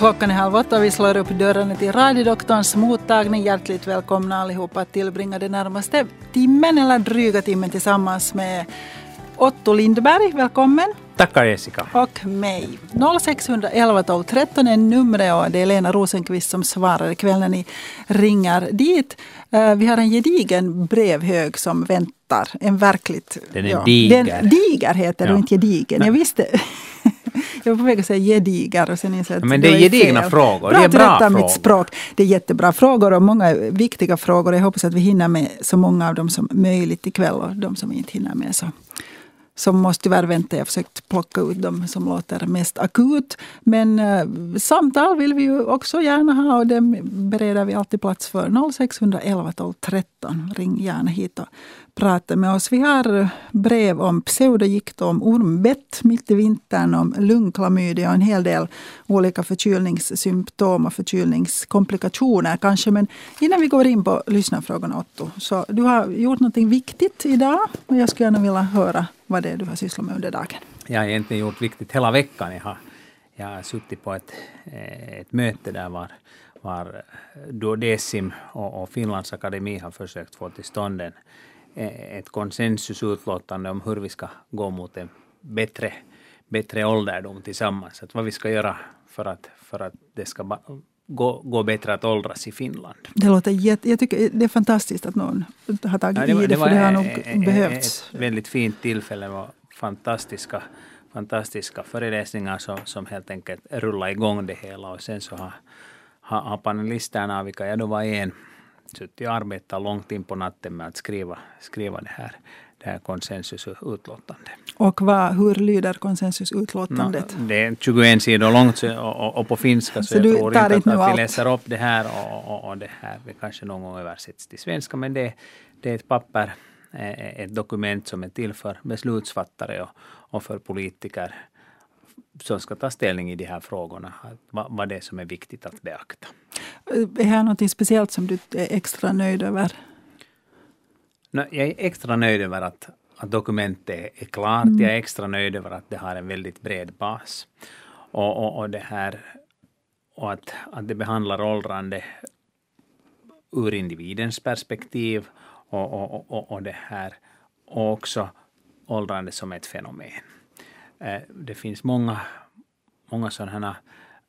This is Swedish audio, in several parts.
Klockan är halv åtta och vi slår upp dörrarna till radiodoktorns mottagning. Hjärtligt välkomna allihopa att tillbringa den närmaste timmen eller dryga timmen tillsammans med Otto Lindberg. Välkommen. Tackar Jessica. Och mig. 0611 12 13 är numret och det är Lena Rosenqvist som svarar ikväll när ni ringer dit. Eh, vi har en gedigen brevhög som väntar. En verkligt... Den är ja, diger. Den, diger heter ja. det, inte gedigen. Jag visste. Jag var på väg att säga gediger och sen insåg att Men det är gedigna fel. frågor. Bra det är bra frågor. mitt språk. Det är jättebra frågor och många viktiga frågor. Jag hoppas att vi hinner med så många av dem som möjligt ikväll och de som vi inte hinner med så som måste tyvärr vänta. Jag har försökt plocka ut de som låter mest akut. Men eh, samtal vill vi ju också gärna ha och det bereder vi alltid plats för. 0611 12 13. Ring gärna hit och prata med oss. Vi har brev om pseudogikt, om ormbett mitt i vintern, om lungklamydia och en hel del olika förkylningssymptom och förkylningskomplikationer kanske. Men innan vi går in på lyssnarfrågorna Otto, så du har gjort något viktigt idag och jag skulle gärna vilja höra vad det är du har sysslat med under dagen. Jag har egentligen gjort viktigt hela veckan. Jag har, jag har suttit på ett, eh, ett möte där var, var eh, Duodecim och, och Finlands akademi har försökt få till stånd en, ett konsensusutlåtande om hur vi ska gå mot en bättre, bättre ålderdom tillsammans. Att vad vi ska göra för att, för att det ska gå, gå bättre att åldras i Finland. Det låter jätte, jag tycker det är fantastiskt att någon har tagit ja, det var, i det, för det har nog ett, behövts. Ett väldigt fint tillfälle och fantastiska, fantastiska föreläsningar som, som helt enkelt rullade igång det hela och sen så har, har, har panelisterna, vilka jag då var en, suttit och arbetat långt in på natten med att skriva, skriva det här det här konsensusutlåtandet. Och vad, hur lyder konsensusutlåtandet? No, det är 21 sidor långt och, och på finska så, så jag tror inte att, att vi läser upp det här och, och, och, det här det kanske någon gång översätts till svenska men det, det är ett papper, eh, ett dokument som är till för beslutsfattare och, och för politiker som ska ta ställning i de här frågorna, vad, vad det är som är viktigt att beakta. Är det här något speciellt som du är extra nöjd över? No, jag är extra nöjd över att, att dokumentet är klart. Mm. Jag är extra nöjd över att det har en väldigt bred bas. Och, och, och, det här, och att, att det behandlar åldrande ur individens perspektiv och, och, och, och det här och också åldrande som ett fenomen. Eh, det finns många, många sådana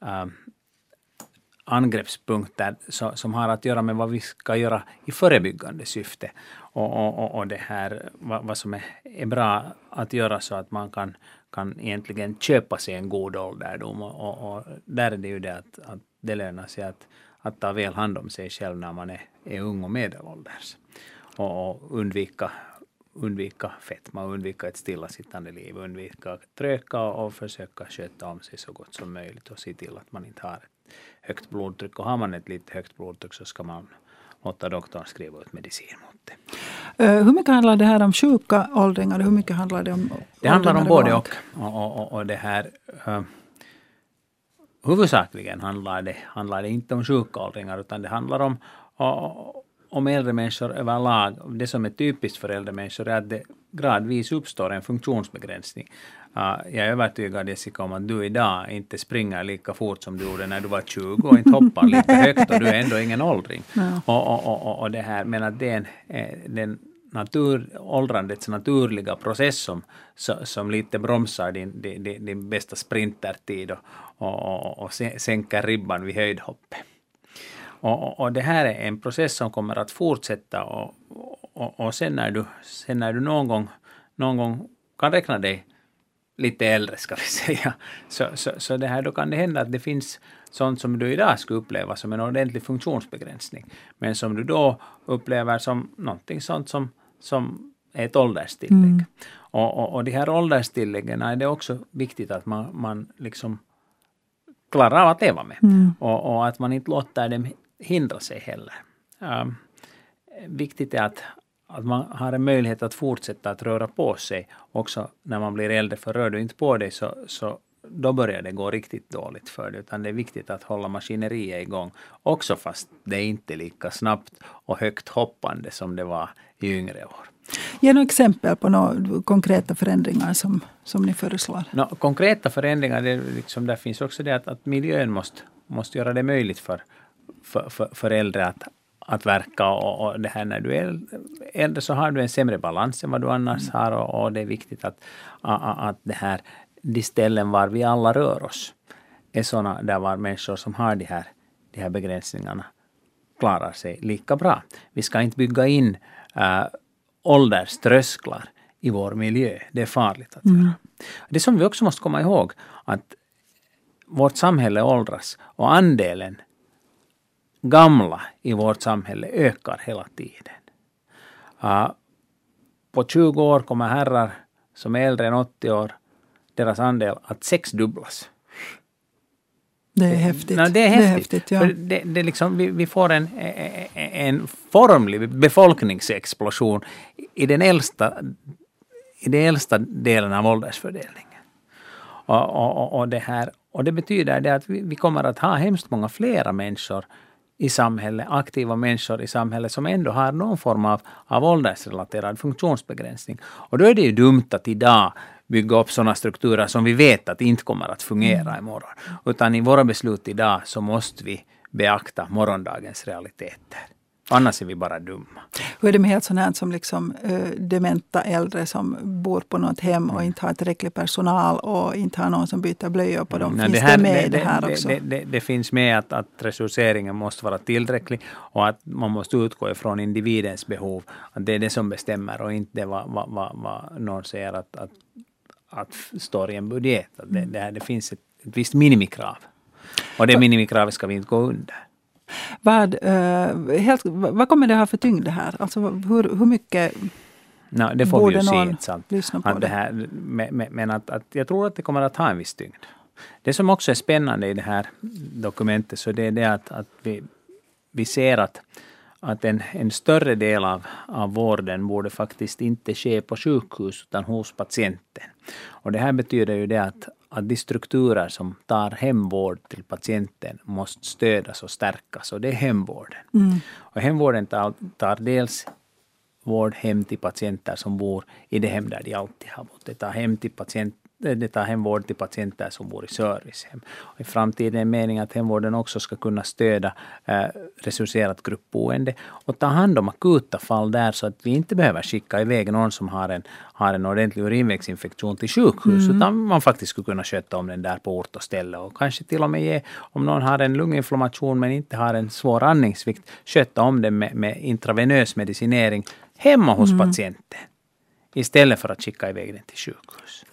uh, angreppspunkter som har att göra med vad vi ska göra i förebyggande syfte. Och, och, och det här, vad, vad som är, är, bra att göra så att man kan, kan egentligen köpa sig en god ålderdom. Och, och, och där är det ju det att, att det lönar sig att, att ta väl hand om sig själv när man är, är ung och medelålders. Och, och undvika undvika fetma, undvika ett stillasittande liv, undvika att röka och försöka sköta om sig så gott som möjligt och se till att man inte har ett högt blodtryck. Och har man ett lite högt blodtryck så ska man låta doktorn skriva ut medicin mot det. Uh, hur mycket handlar det här om sjuka åldringar hur mycket handlar det om Det handlar om både och. Och, och, och det här, uh, huvudsakligen handlar det, handlar det inte om sjuka åldringar utan det handlar om och, om äldre människor överlag, det som är typiskt för äldre människor är att det gradvis uppstår en funktionsbegränsning. jag är övertygad Jessica om att du idag inte springer lika fort som du gjorde när du var 20 och inte hoppar lika högt och du är ändå ingen åldring. Ja. Och, och, och, och, det här, men att det är en, eh, den natur, åldrandets naturliga process som, som lite bromsar din, din, din bästa sprintertid och, och, och, sänker ribban vid höjdhoppet. Och, och, det här är en process som kommer att fortsätta och, och, och sen, när du, sen när du någon gång, någon gång kan räkna dig lite äldre, ska vi säga, så, så, så det här, då kan det hända att det finns sånt som du idag skulle uppleva som en ordentlig funktionsbegränsning, men som du då upplever som någonting sånt som, som är ett ålderstillägg. Mm. Och, och, och de här ålderstilläggen är det också viktigt att man, man liksom klarar av att leva med. Mm. Och, och, att man inte låter dem hindra sig heller. Um, viktigt är att, att man har en möjlighet att fortsätta att röra på sig också när man blir äldre. För rör du inte på dig så, så då börjar det gå riktigt dåligt för dig. Utan det är viktigt att hålla maskineriet igång. Också fast det är inte lika snabbt och högt hoppande som det var i yngre år. Ge några exempel på några konkreta förändringar som, som ni föreslår. No, konkreta förändringar, det liksom, där finns också det att, att miljön måste måste göra det möjligt för, för, för, för äldre att, att verka. Och, och, det här när du är äldre så har du en sämre balans än vad du annars mm. har. Och, och, det är viktigt att, att det här, de ställen var vi alla rör oss är sådana där var människor som har de här, de här begränsningarna klarar sig lika bra. Vi ska inte bygga in äh, ålderströsklar i vår miljö. Det är farligt att mm. göra. Det som vi också måste komma ihåg att vårt samhälle åldras och andelen gamla i vårt samhälle ökar hela tiden. Uh, på 20 år kommer herrar som är äldre än 80 år, deras andel att sexdubblas. Det är häftigt. No, det är häftigt. Det är häftigt ja. Det, det liksom, vi, vi, får en, en formlig befolkningsexplosion i den äldsta, i den äldsta delen av åldersfördelningen. Och, och, och, det, här, och det betyder det att vi, vi kommer att ha hemskt många flera människor i samhället, aktiva människor i samhället som ändå har någon form av, av åldersrelaterad funktionsbegränsning. Och då är det ju dumt att idag bygga upp sådana strukturer som vi vet att inte kommer att fungera mm. imorgon. Utan i våra beslut idag så måste vi beakta morgondagens realiteter. Annars är vi bara dumma. Hur är det med helt sånt här som liksom, uh, dementa äldre som bor på något hem och mm. inte har tillräcklig personal och inte har någon som byter blöjor på dem? Mm. finns det, här, det med det, det här också? Det, det, finns med att, att resurseringen måste vara tillräcklig och att man måste utgå ifrån individens behov. Att det är det som bestämmer och inte vad, vad, vad, vad någon säger att, att att står i en budget. Att det, det, det finns ett, ett visst minimikrav. Och det minimikravet ska vi inte gå under. Vad, uh, helt, vad kommer det ha för tyngd det här? Alltså hur, hur mycket no, det får borde vi ju någon se, sant? lyssna på att det? Här, men att, att jag tror att det kommer att ha en viss tyngd. Det som också är spännande i det här dokumentet så det är det att, att vi, vi ser att att en, en större del av, av vården borde faktiskt inte ske på sjukhus utan hos patienten. Och det här betyder ju det att, att de strukturer som tar hemvård till patienten måste stödas och stärkas och det är hemvården. Mm. Och hemvården tar, tar dels vård hem till patienter som bor i det hem där de alltid har bott. Det tar hem till patient, det tar hemvård till patienter som bor i servicehem. I framtiden är meningen att hemvården också ska kunna stödja eh, resurserat gruppboende och ta hand om akuta fall där så att vi inte behöver skicka iväg någon som har en, har en ordentlig urinvägsinfektion till sjukhus mm. utan man faktiskt skulle kunna sköta om den där på ort och ställe och kanske till och med ge, om någon har en lunginflammation men inte har en svår andningssvikt, sköta om den med, med intravenös medicinering hemma hos mm. patienten istället för att skicka iväg den till sjukhus.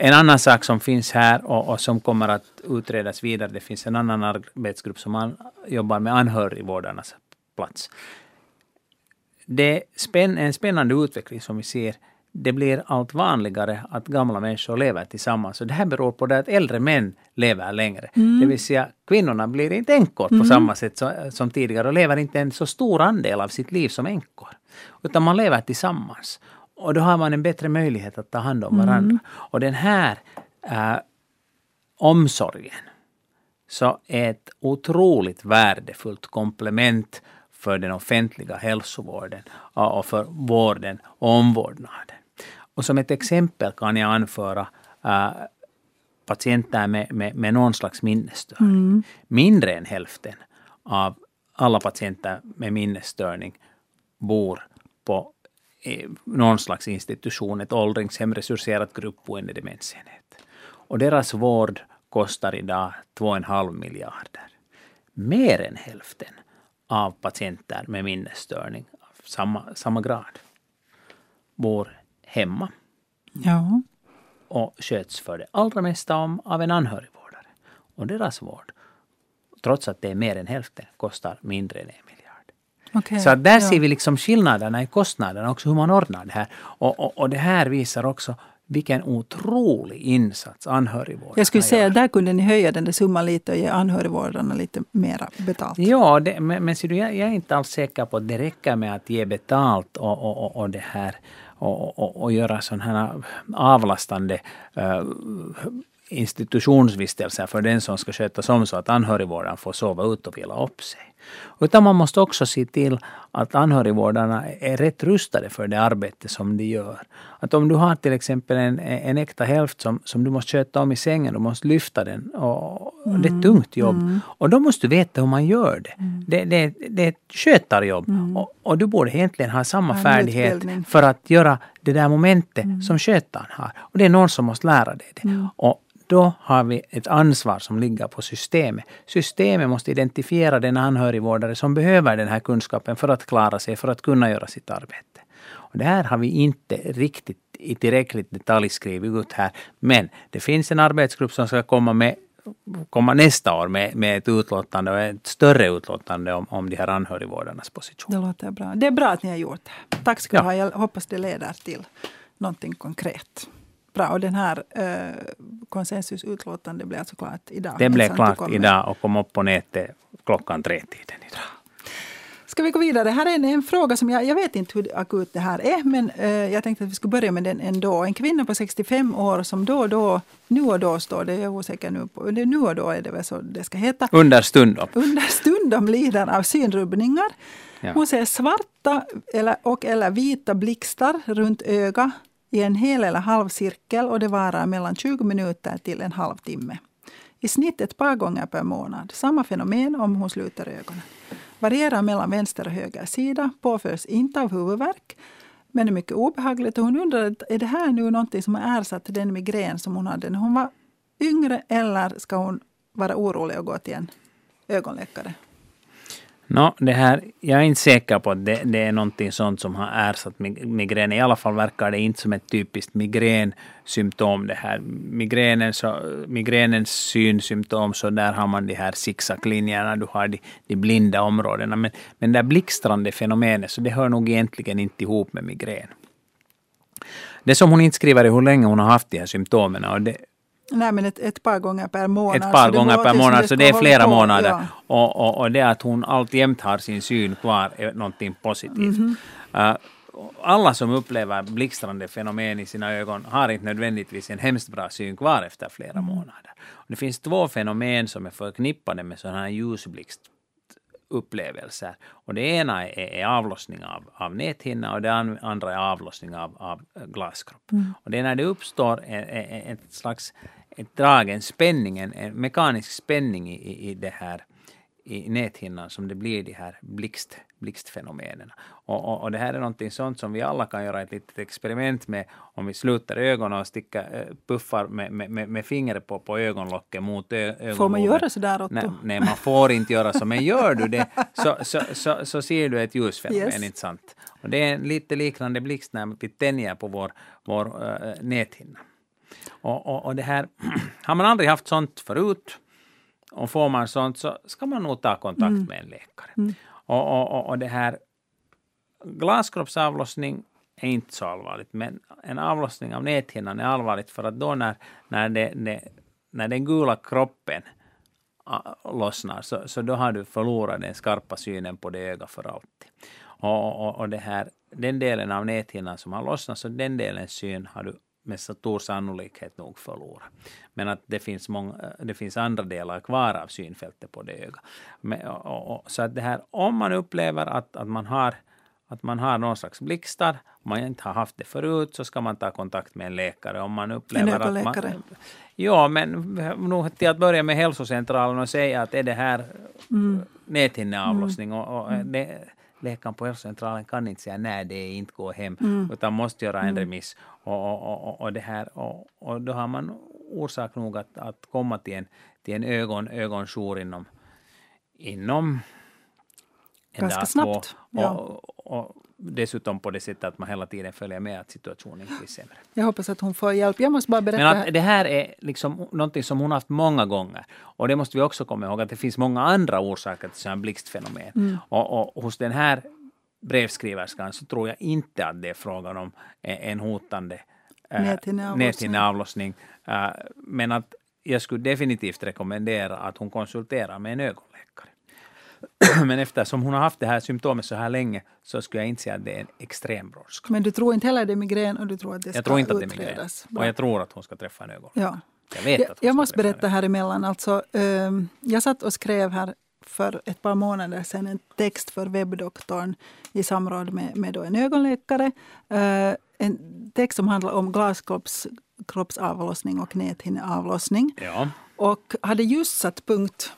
En annan sak som finns här och, och, som kommer att utredas vidare, det finns en annan arbetsgrupp som an, jobbar med anhörigvårdarnas plats. Det är en spännande utveckling som vi ser. Det blir allt vanligare att gamla människor lever tillsammans. Och det här beror på det att äldre män lever längre. Mm. Det vill säga kvinnorna blir inte änkor mm. på samma sätt som, som tidigare och lever inte en så stor andel av sitt liv som änkor. Utan man lever tillsammans. Och då har man en bättre möjlighet att ta hand om varandra. Mm. Och den här äh, omsorgen så är ett otroligt värdefullt komplement för den offentliga hälsovården och för vården och omvårdnaden. Och som ett exempel kan jag anföra äh, patienter med, med, med någon slags minnesstörning. Mm. Mindre än hälften av alla patienter med minnesstörning bor på någon slags institution, ett åldringshem, resurserat gruppboende, demensenhet. Och deras vård kostar idag 2,5 miljarder. Mer än hälften av patienter med minnesstörning av samma, samma grad bor hemma. Ja. Och sköts för det allra mesta om av en anhörigvårdare. Och deras vård, trots att det är mer än hälften, kostar mindre än en. Okay, så att där ja. ser vi liksom skillnaderna i kostnaderna, också hur man ordnar det här. Och, och, och det här visar också vilken otrolig insats anhörigvårdarna Jag skulle säga, att där kunde ni höja den där summan lite och ge anhörigvårdarna lite mera betalt. Ja, det, men, men du, jag, jag, är inte alls säker på att det räcker med att ge betalt och, och, och det här och, och, och göra sådana här avlastande uh, institutionsvistelser för den som ska skötas om så att anhörigvårdaren får sova ut och vila upp sig. Utan man måste också se till att anhörigvårdarna är rätt rustade för det arbete som de gör. Att om du har till exempel en, en äkta hälft som, som du måste sköta om i sängen, du måste lyfta den. Och, mm. Det är ett tungt jobb. Mm. Och då måste du veta hur man gör det. Mm. Det, det, det är ett skötarjobb. Mm. Och, och, du borde egentligen ha samma ja, färdighet utbildning. för att göra det där momentet mm. som skötaren har. Och det är någon som måste lära dig det. Mm. Och då har vi ett ansvar som ligger på systemet. Systemet måste identifiera den anhörigvårdare som behöver den här kunskapen för att klara sig, för att kunna göra sitt arbete. Och det här har vi inte riktigt i tillräckligt detalj skrivit ut här. Men det finns en arbetsgrupp som ska komma med komma nästa år med, med ett utlåtande, ett större utlåtande om, om de här anhörigvårdarnas position. Det låter bra. Det är bra att ni har gjort det. Tack ska du ja. ha. Jag hoppas det leder till någonting konkret bra. Och den här eh, konsensusutlåtandet blev alltså klart idag? Det blev klart idag och kom upp på nätet klockan tre-tiden idag. Ska vi gå vidare? Här är en, en fråga som jag, jag vet inte hur akut det här är, men eh, jag tänkte att vi skulle börja med den ändå. En kvinna på 65 år som då och då, nu och då står det, jag är osäker nu på, nu och då är det väl så det ska heta. Understundom. Understundom lider av synrubbningar. Ja. Hon ser svarta eller, och eller vita blixtar runt ögat i en hel eller halv cirkel och det varar mellan 20 minuter till en halvtimme. I snitt ett par gånger per månad. Samma fenomen om hon sluter ögonen. Varierar mellan vänster och höger sida, Påförs inte av huvudvärk men det är mycket obehagligt. Och hon undrar, är det här nu någonting som har ersatt den migrän som hon hade när hon var yngre eller ska hon vara orolig och gå till en ögonläkare? No, det här, jag är inte säker på att det, det, är någonting sånt som har ersatt migrän. I alla fall verkar det inte som ett typiskt migränsymptom. Det här. Migränen, så, migränens synsymptom, så där har man de här zigzaglinjerna, du har de, de blinda områdena. Men, men det blixtrande fenomenet, så det hör nog egentligen inte ihop med migrän. Det som hon inte skriver är hur länge hon har haft de här symptomen. Och det, Nej, men ett, ett par gånger per månad. Ett par gånger per månad, så det är flera på, månader. Ja. Och, och, och det att hon alltjämt har sin syn kvar är någonting positivt. Mm -hmm. uh, alla som upplever blixtrande fenomen i sina ögon har inte nödvändigtvis en hemskt bra syn kvar efter flera mm. månader. Och det finns två fenomen som är förknippade med sådana här ljusblixt upplevelser. Och det ena är, är avlossning av, av näthinna och det andra är avlossning av, av glaskropp. Mm. Och det är när det uppstår ett slags ett drag, en spänning, en, en mekanisk spänning i, i det här i näthinnan som det blir de här blixt, blixtfenomenen. Och, och, och, det här är någonting sånt som vi alla kan göra ett litet experiment med om vi sluter ögonen och sticker äh, puffar med, med, med, fingret på, på ögonlocket mot ögonlocket. Får man göra så där Otto? Nej, nej, man får inte göra så, men gör du det så, så, så, så ser du ett ljusfenomen, yes. inte sant? Och det är lite liknande blixt när vi tänjer på vår, vår äh, näthinna. Och, och, och det här, har man aldrig haft sånt förut, och får man sånt så ska man nog ta kontakt mm. med en läkare. Mm. Och, och, och det här glaskroppsavlossning är inte så allvarligt, men en avlossning av näthinnan är allvarligt för att då när, när, det, det, när den gula kroppen lossnar, så, så då har du förlorat den skarpa synen på det ögat för alltid. Och, och, och det här, den delen av näthinnan som har lossnat, så den delens syn har du med stor sannolikhet nog förlora. Men att det finns, många, det finns andra delar kvar av synfältet på det ögat. Men, och, och, så att det här, om man upplever att, att man har att man har någon slags blixtar, om man inte har haft det förut, så ska man ta kontakt med en läkare. Om man upplever en man... Ja, men nog till att börja med hälsocentralen och säga att är det här mm. näthinneavlossning mm. och, och mm. det, läkaren på hälsocentralen kan inte säga nej, det är inte gå hem, mm. utan måste göra en mm. remiss. Och, och, och, och, det här, och, och då har man orsak nog att, att komma till en, till en ögon, ögonjour inom, inom Ganska snabbt. Ja. Och, och, dessutom på det sättet att man hela tiden följer med att situationen inte blir sämre. Jag hoppas att hon får hjälp. Jag måste bara berätta. Men att det här är liksom någonting som hon haft många gånger. Och det måste vi också komma ihåg att det finns många andra orsaker till sådana blixtfenomen. Mm. Och, och hos den här brevskriverskan så tror jag inte att det är frågan om en hotande äh, näthinneavlossning. Äh, men att jag skulle definitivt rekommendera att hon konsulterar med en ögonläkare. Men eftersom hon har haft det här symptomet så här länge så skulle jag inte säga att det är en extrem brådska. Men du tror inte heller det är migrän och du tror att det ska Jag tror inte att det är migrän. Och jag tror att hon ska träffa en ögon. Ja. Jag, vet jag, jag måste berätta här emellan. Alltså, um, jag satt och skrev här för ett par månader sedan en text för webbdoktorn i samråd med, med en ögonläkare. Uh, en text som handlar om glaskroppsavlossning och näthinneavlossning. Ja. Och hade just satt punkt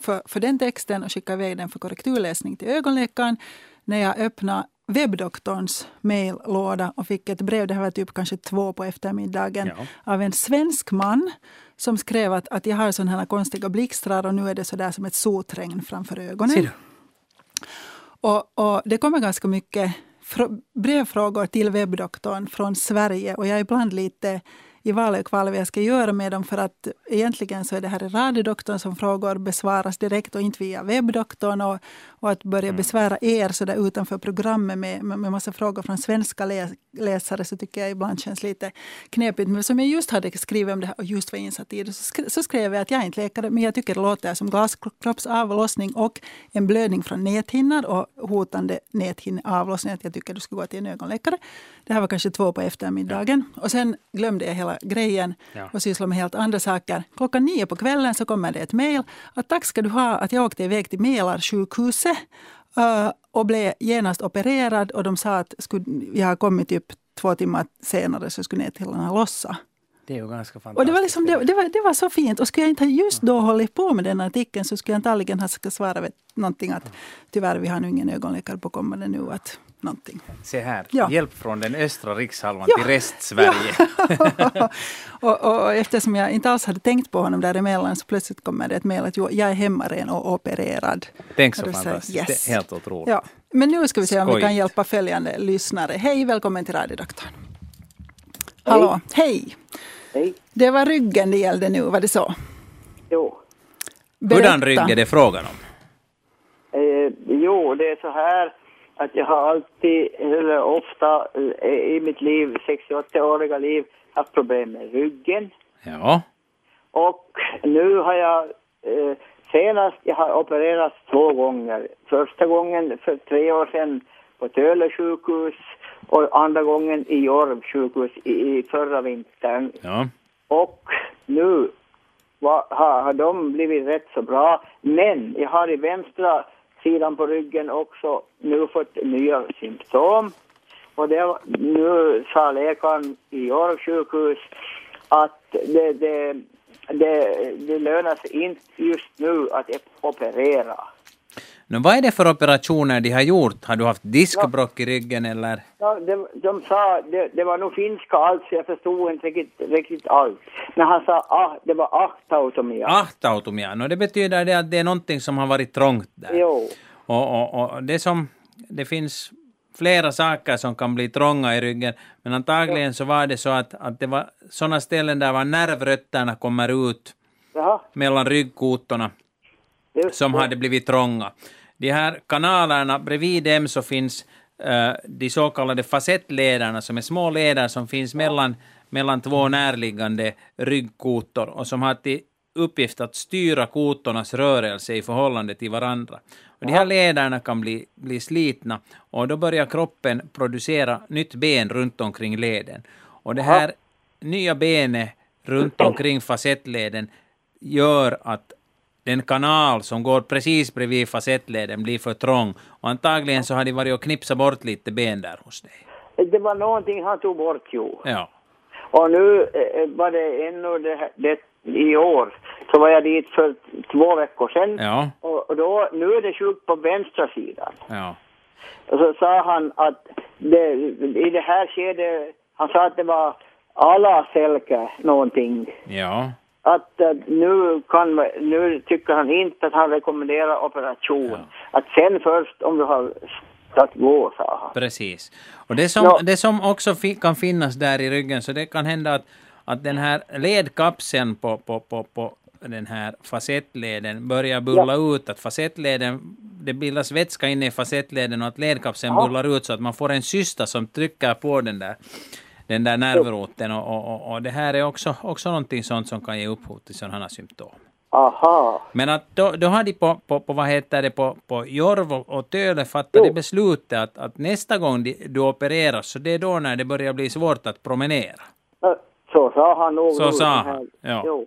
för, för den texten och skickat iväg den för korrekturläsning till ögonläkaren när jag öppnade webbdoktorns mejllåda och fick ett brev, det här var typ kanske två på eftermiddagen, Ja. av en svensk man som skrev att, att jag har sådana här konstiga blixtrar och nu är det sådär som ett sotregn framför ögonen. Och, och det kommer ganska mycket fr- brevfrågor till webbdoktorn från Sverige och jag är ibland lite i valet och vad jag ska göra med dem för att egentligen så är det här i radiodoktorn som frågor besvaras direkt och inte via webbdoktorn och, och att börja besvära er så där utanför programmet med, med, massa frågor från svenska läs, läsare så tycker jag ibland känns lite knepigt. Men som jag just hade skrivit om det här och just var insatt i det så, skri, så skrev jag att jag är inte läkare men jag tycker det låter som glaskroppsavlossning och en blödning från näthinnan och hotande näthinneavlossning. Att jag tycker du ska gå till en ögonläkare. Det här var kanske två på eftermiddagen. Och sen glömde jag hela grejen Ja. och sysslade med helt andra saker. Klockan nio på kvällen så kommer det ett mejl att tack ska du ha att jag åkte iväg till Mälarsjukhuset eh, och blev genast opererad och de sa att skulle, jag har kommit typ två timmar senare så skulle näthinnorna lossa. Det är ju ganska fantastiskt. Och det var, liksom, det, det, var, det var så fint. Och skulle jag inte just då hållit på med den artikeln så skulle jag antagligen ha svarat någonting att tyvärr vi har nu ingen ögonläkare på kommande nu. Att, någonting. Se här, Ja. hjälp från den östra rikshalvan Ja. till restsverige. och, och, och eftersom jag inte alls hade tänkt på honom däremellan så plötsligt kommer det ett mejl att jag är hemmaren och opererad. Tänk så då säger fantastiskt. yes. Det är helt otroligt. Ja. Men nu ska vi se om vi kan Skojigt. hjälpa följande lyssnare. Hej, välkommen till radiodoktorn. Hallå, hej. Hej. Det var ryggen det gällde nu, var det så? Jo. Hurdan rygg är det frågan om? Eh, jo, det är så här att jag har alltid, eller ofta eh, i mitt liv, 68-åriga liv, haft problem med ryggen. Ja, Och nu har jag eh, senast, jag har opererats två gånger. Första gången för tre år sedan på Töle sjukhus och andra gången i Jorv sjukhus i, i förra vintern. ja. Och nu va, har, har de blivit rätt så bra. Men jag har i vänstra sidan på ryggen också nu fått nya symptom. Och det, nu sa läkaren i Jorv sjukhus att det, det, det, det lönar sig inte just nu att operera. Nu, vad är det för operationer de har gjort? Har du haft diskbråck i ryggen eller? Ja, de, de sa, det, det var nog finska allt, så jag förstod inte riktigt, riktigt allt. Men han sa, ah, det var ahtautomia. Ahtautomia. No, det betyder det att det är någonting som har varit trångt där. Jo. Och, och, och det som, det finns flera saker som kan bli trånga i ryggen, men antagligen så var det så att, att det var sådana ställen där var nervrötterna kommer ut Jaha. mellan ryggkotorna som hade blivit trånga. De här kanalerna, bredvid dem så finns eh, de så kallade fasettlederna som är små leder som finns mellan, mellan två närliggande ryggkotor och som har till uppgift att styra kotornas rörelse i förhållande till varandra. Och de här lederna kan bli, bli slitna och då börjar kroppen producera nytt ben runt omkring leden. Och det här nya benet runt omkring fasettleden gör att den kanal som går precis bredvid fasettleden blir för trång. Och antagligen så har de varit och knipsat bort lite ben där hos dig. Det var någonting han tog bort ju. Ja. Och nu eh, var det ännu det, det, i år, så var jag dit för två veckor sedan. Ja. Och, då, nu är det sjukt på vänstra sidan. Ja. Och så sa han att det, i det här skedet, han sa att det var alla selke någonting. Ja. Att eh, nu, kan, nu tycker han inte att han rekommenderar operation. Att sen först om du har att gå, sa han. Precis. Och det som, Ja. det som också kan finnas där i ryggen, så det kan hända att, att den här ledkapseln på, på, på, på den här fasettleden börjar bulla ut, att fasettleden, det bildas vätska inne i fasettleden och att ledkapseln Ja. bullar ut så att man får en cysta som trycker på den där, den där nervroten och, och, och, det här är också, också någonting sånt som kan ge upphov till sådana symptom. Aha. Men att då, då har de på, på, på vad heter det, på, på Jorv och- Töle fattat det beslutet att, att nästa gång de, du opereras, så det är då när det börjar bli svårt att promenera. Ja, Så sa han nog. Så sa han, ja. Jo.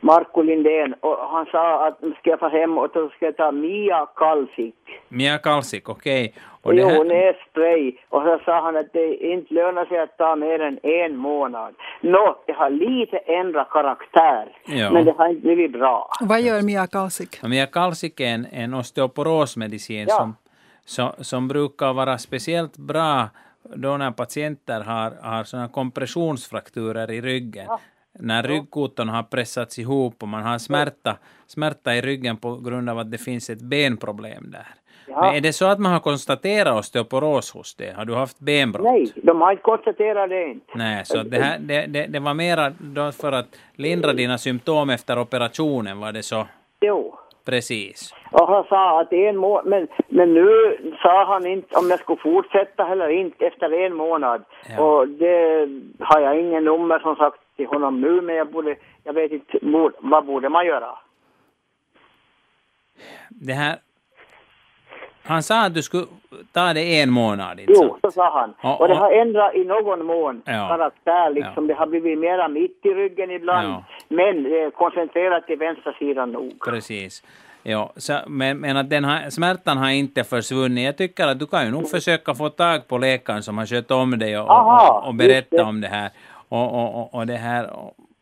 Marko Lindén och han sa att ska jag få hem och då ska jag ta Mia Kalsik. Mia Kalsik, okej. Okay. Jo, nässpray. Och så sa han att det inte lönar sig att ta mer än en månad. Nå, det har lite ändrat karaktär, ja. men det har inte blivit bra. Vad gör Mia Kalsik? Mia Kalsik är en, en osteoporosmedicin ja. som, som, som brukar vara speciellt bra då när patienter har, har såna kompressionsfrakturer i ryggen. Ja när ryggkotorna har pressats ihop och man har smärta, smärta i ryggen på grund av att det finns ett benproblem där. Ja. Men är det så att man har konstaterat osteoporos hos det? Har du haft benbrott? Nej, de har inte konstaterat det inte. Nej, så det, här, det, det, det var mera för att lindra dina symptom efter operationen, var det så? Jo. Precis. Och han sa att en månad, men, men nu sa han inte om jag skulle fortsätta eller inte efter en månad. Ja. Och det har jag ingen nummer som sagt till honom nu, men jag borde, jag vet inte, vad borde man göra? Det här, han sa att du skulle ta det en månad, inte Jo, så sa han. Och, och det har ändrat i någon mån ja. karaktär, liksom. Ja. Det har blivit mera mitt i ryggen ibland, ja. men eh, koncentrerat till vänstra sidan nog. Precis. Ja, så, men, men att den här, smärtan har inte försvunnit. Jag tycker att du kan ju nog försöka få tag på läkaren som har skött om dig och, och, och berätta om det här. Och, och, och det här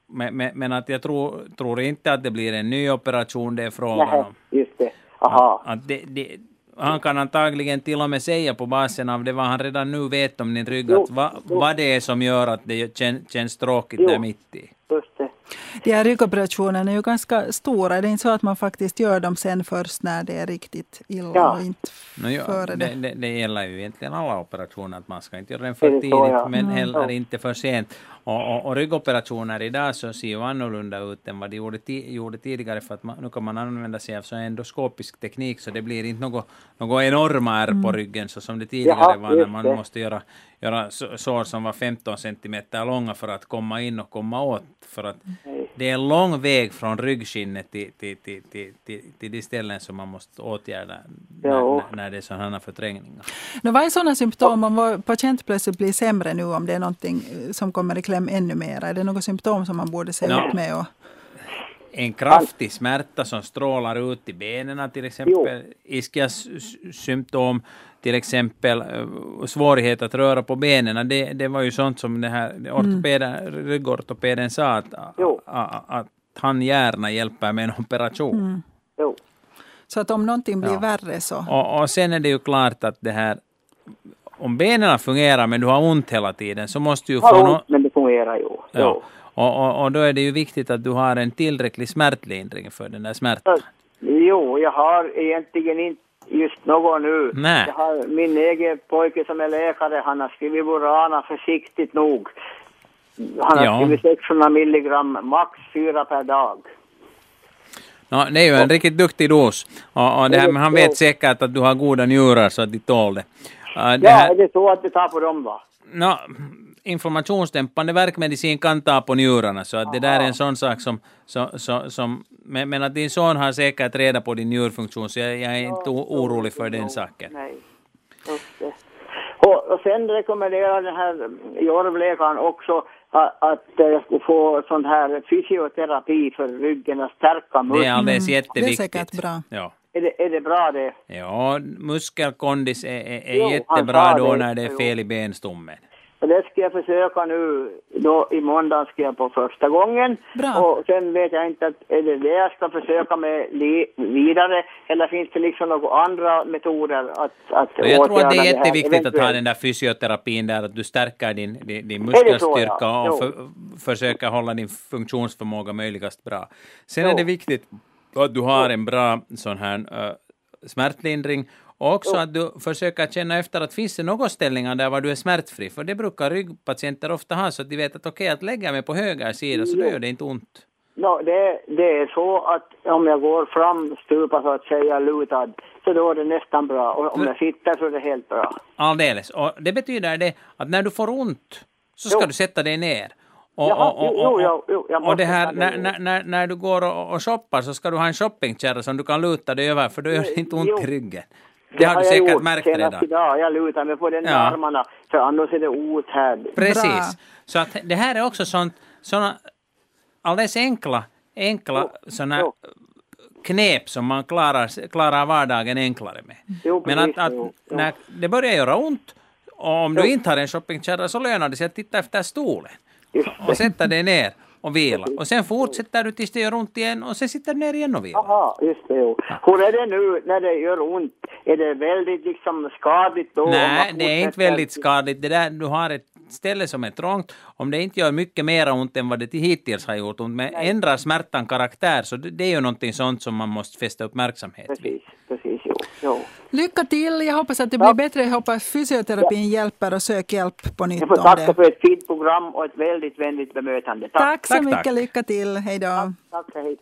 men, men, men, att jag tror, tror inte att det blir en ny operation det är frågan om. just det. Aha. Att, att det, det, han kan antagligen till och med säga på basen av det vad han redan nu vet om din rygg, att va, vad det är som gör att det kän, känns tråkigt jo, där mitt i. Just det. De här ryggoperationerna är ju ganska stora. Det är inte så att man faktiskt gör dem sen först när det är riktigt illa ja. och inte no, ja, före det. Det, det. gäller ju egentligen alla operationer att man ska inte göra den för tidigt så, ja. men mm. heller inte för sent. Och, och, och ryggoperationer idag så ser ju annorlunda ut än vad de gjorde, gjorde tidigare för att man, nu kan man använda sig av så endoskopisk teknik så det blir inte något, något enorma ärr på mm. ryggen så som det tidigare Jaha, var när man måste göra, göra sår som var 15 centimeter långa för att komma in och komma åt. För att det är en lång väg från ryggskinnet till, till, till, till, till, till de ställen som man måste åtgärda när, när det är sådana förträngningar. Nu, vad är sådana symptom om vår patient plötsligt blir sämre nu om det är någonting eh, som kommer i kläm ännu mer? Är det något symptom som man borde se no. upp med? Och... En kraftig smärta som strålar ut i benen till exempel, ischias symptom, till exempel eh, svårighet att röra på benen, det, det var ju sånt som det här ortopeden, mm. ryggortopeden sa att, att, att han gärna hjälper med en operation. Mm. Så att om någonting blir ja. värre så... Och, och sen är det ju klart att det här om benen fungerar men du har ont hela tiden så måste du få... Har ont men det fungerar ju. Ja. Och, och, och, då är det ju viktigt att du har en tillräcklig smärtlindring för den där smärtan. Jo, jag har egentligen inte just något nu. Nej. Jag har min egen pojke som är läkare, han har skrivit Burana försiktigt nog. Han har ja. skrivit 600 milligram, max fyra per dag. No, det är ju en riktigt duktig dos. Och, och det här, men han vet säkert att du har goda njurar så att de tål det. Uh, det ja, här... är det så att det tar på dem va? No, informationsdämpande verkmedicin kan ta på njurarna, så att det där är en sån sak som... Så, så, som men, men att din son har säkert reda på din njurfunktion, så jag, jag är inte orolig för den saken. Nej, och, och sen rekommenderar den här jorvläkaren också att, att jag skulle få sån här fysioterapi för ryggen, att stärka muskeln. Det är alldeles jätteviktigt. Det är säkert bra. Ja. Är det, är det bra det? Ja, muskelkondis är, är, är jo, jättebra då när det är fel i benstommen. Och det ska jag försöka nu, då i måndag ska jag på första gången. Bra. Och sen vet jag inte, att, är det det jag ska försöka med vidare, eller finns det liksom några andra metoder att, att Jag tror att det är jätteviktigt att ha den där fysioterapin där, att du stärker din, din, din muskelstyrka ja? och för, försöker hålla din funktionsförmåga möjligast bra. Sen jo. är det viktigt att du har en bra sån här uh, smärtlindring och också att du försöker känna efter att finns det några ställningar där var du är smärtfri, för det brukar ryggpatienter ofta ha, så att de vet att okej, okay, att lägga mig på höger sida så då gör det inte ont. No, det, det är så att om jag går fram stupa så att säga lutad, så då är det nästan bra. Och om jag sitter så är det helt bra. Alldeles. Och det betyder det att när du får ont så ska jo. du sätta dig ner. Och, Jaha, och, och, jo, jo, jo, och det här, när, när, när du går och, och shoppar så ska du ha en shoppingkärra som du kan luta dig över, för då gör det inte ont i ryggen. Det har, du säkert gjort märkt redan. idag. Jag lutar mig på den ja. armarna, för annars är det outhärdligt. Precis. Så att det här är också sånt, såna alldeles enkla enkla Jo, såna jo. knep som man klarar, klarar vardagen enklare med. Jo, Men att, att jo, jo. när det börjar göra ont, och om du inte har en shoppingkärra så lönar det sig att titta efter stolen och sätta dig ner och vila. Och sen fortsätter du tills det gör ont igen och sen sitter du ner igen och vilar. Jaha, just det. Jo. Hur är det nu när det gör ont? Är det väldigt liksom skadligt då? Nej, det är inte väldigt skadligt. Det där, du har ett ställe som är trångt. Om det inte gör mycket mer ont än vad det hittills har gjort ont, men ändrar smärtan karaktär, så det, det är ju någonting sånt som man måste fästa uppmärksamhet vid. Precis, precis. Jo, jo. Lycka till! Jag hoppas att det blir bättre. Jag hoppas fysioterapin hjälper och sök hjälp på nytt Jag får om tacka det. för ett fint program och ett väldigt vänligt bemötande. Tack. Tack så Tack, mycket. tack. Lycka till. Hej då. Tack, hej.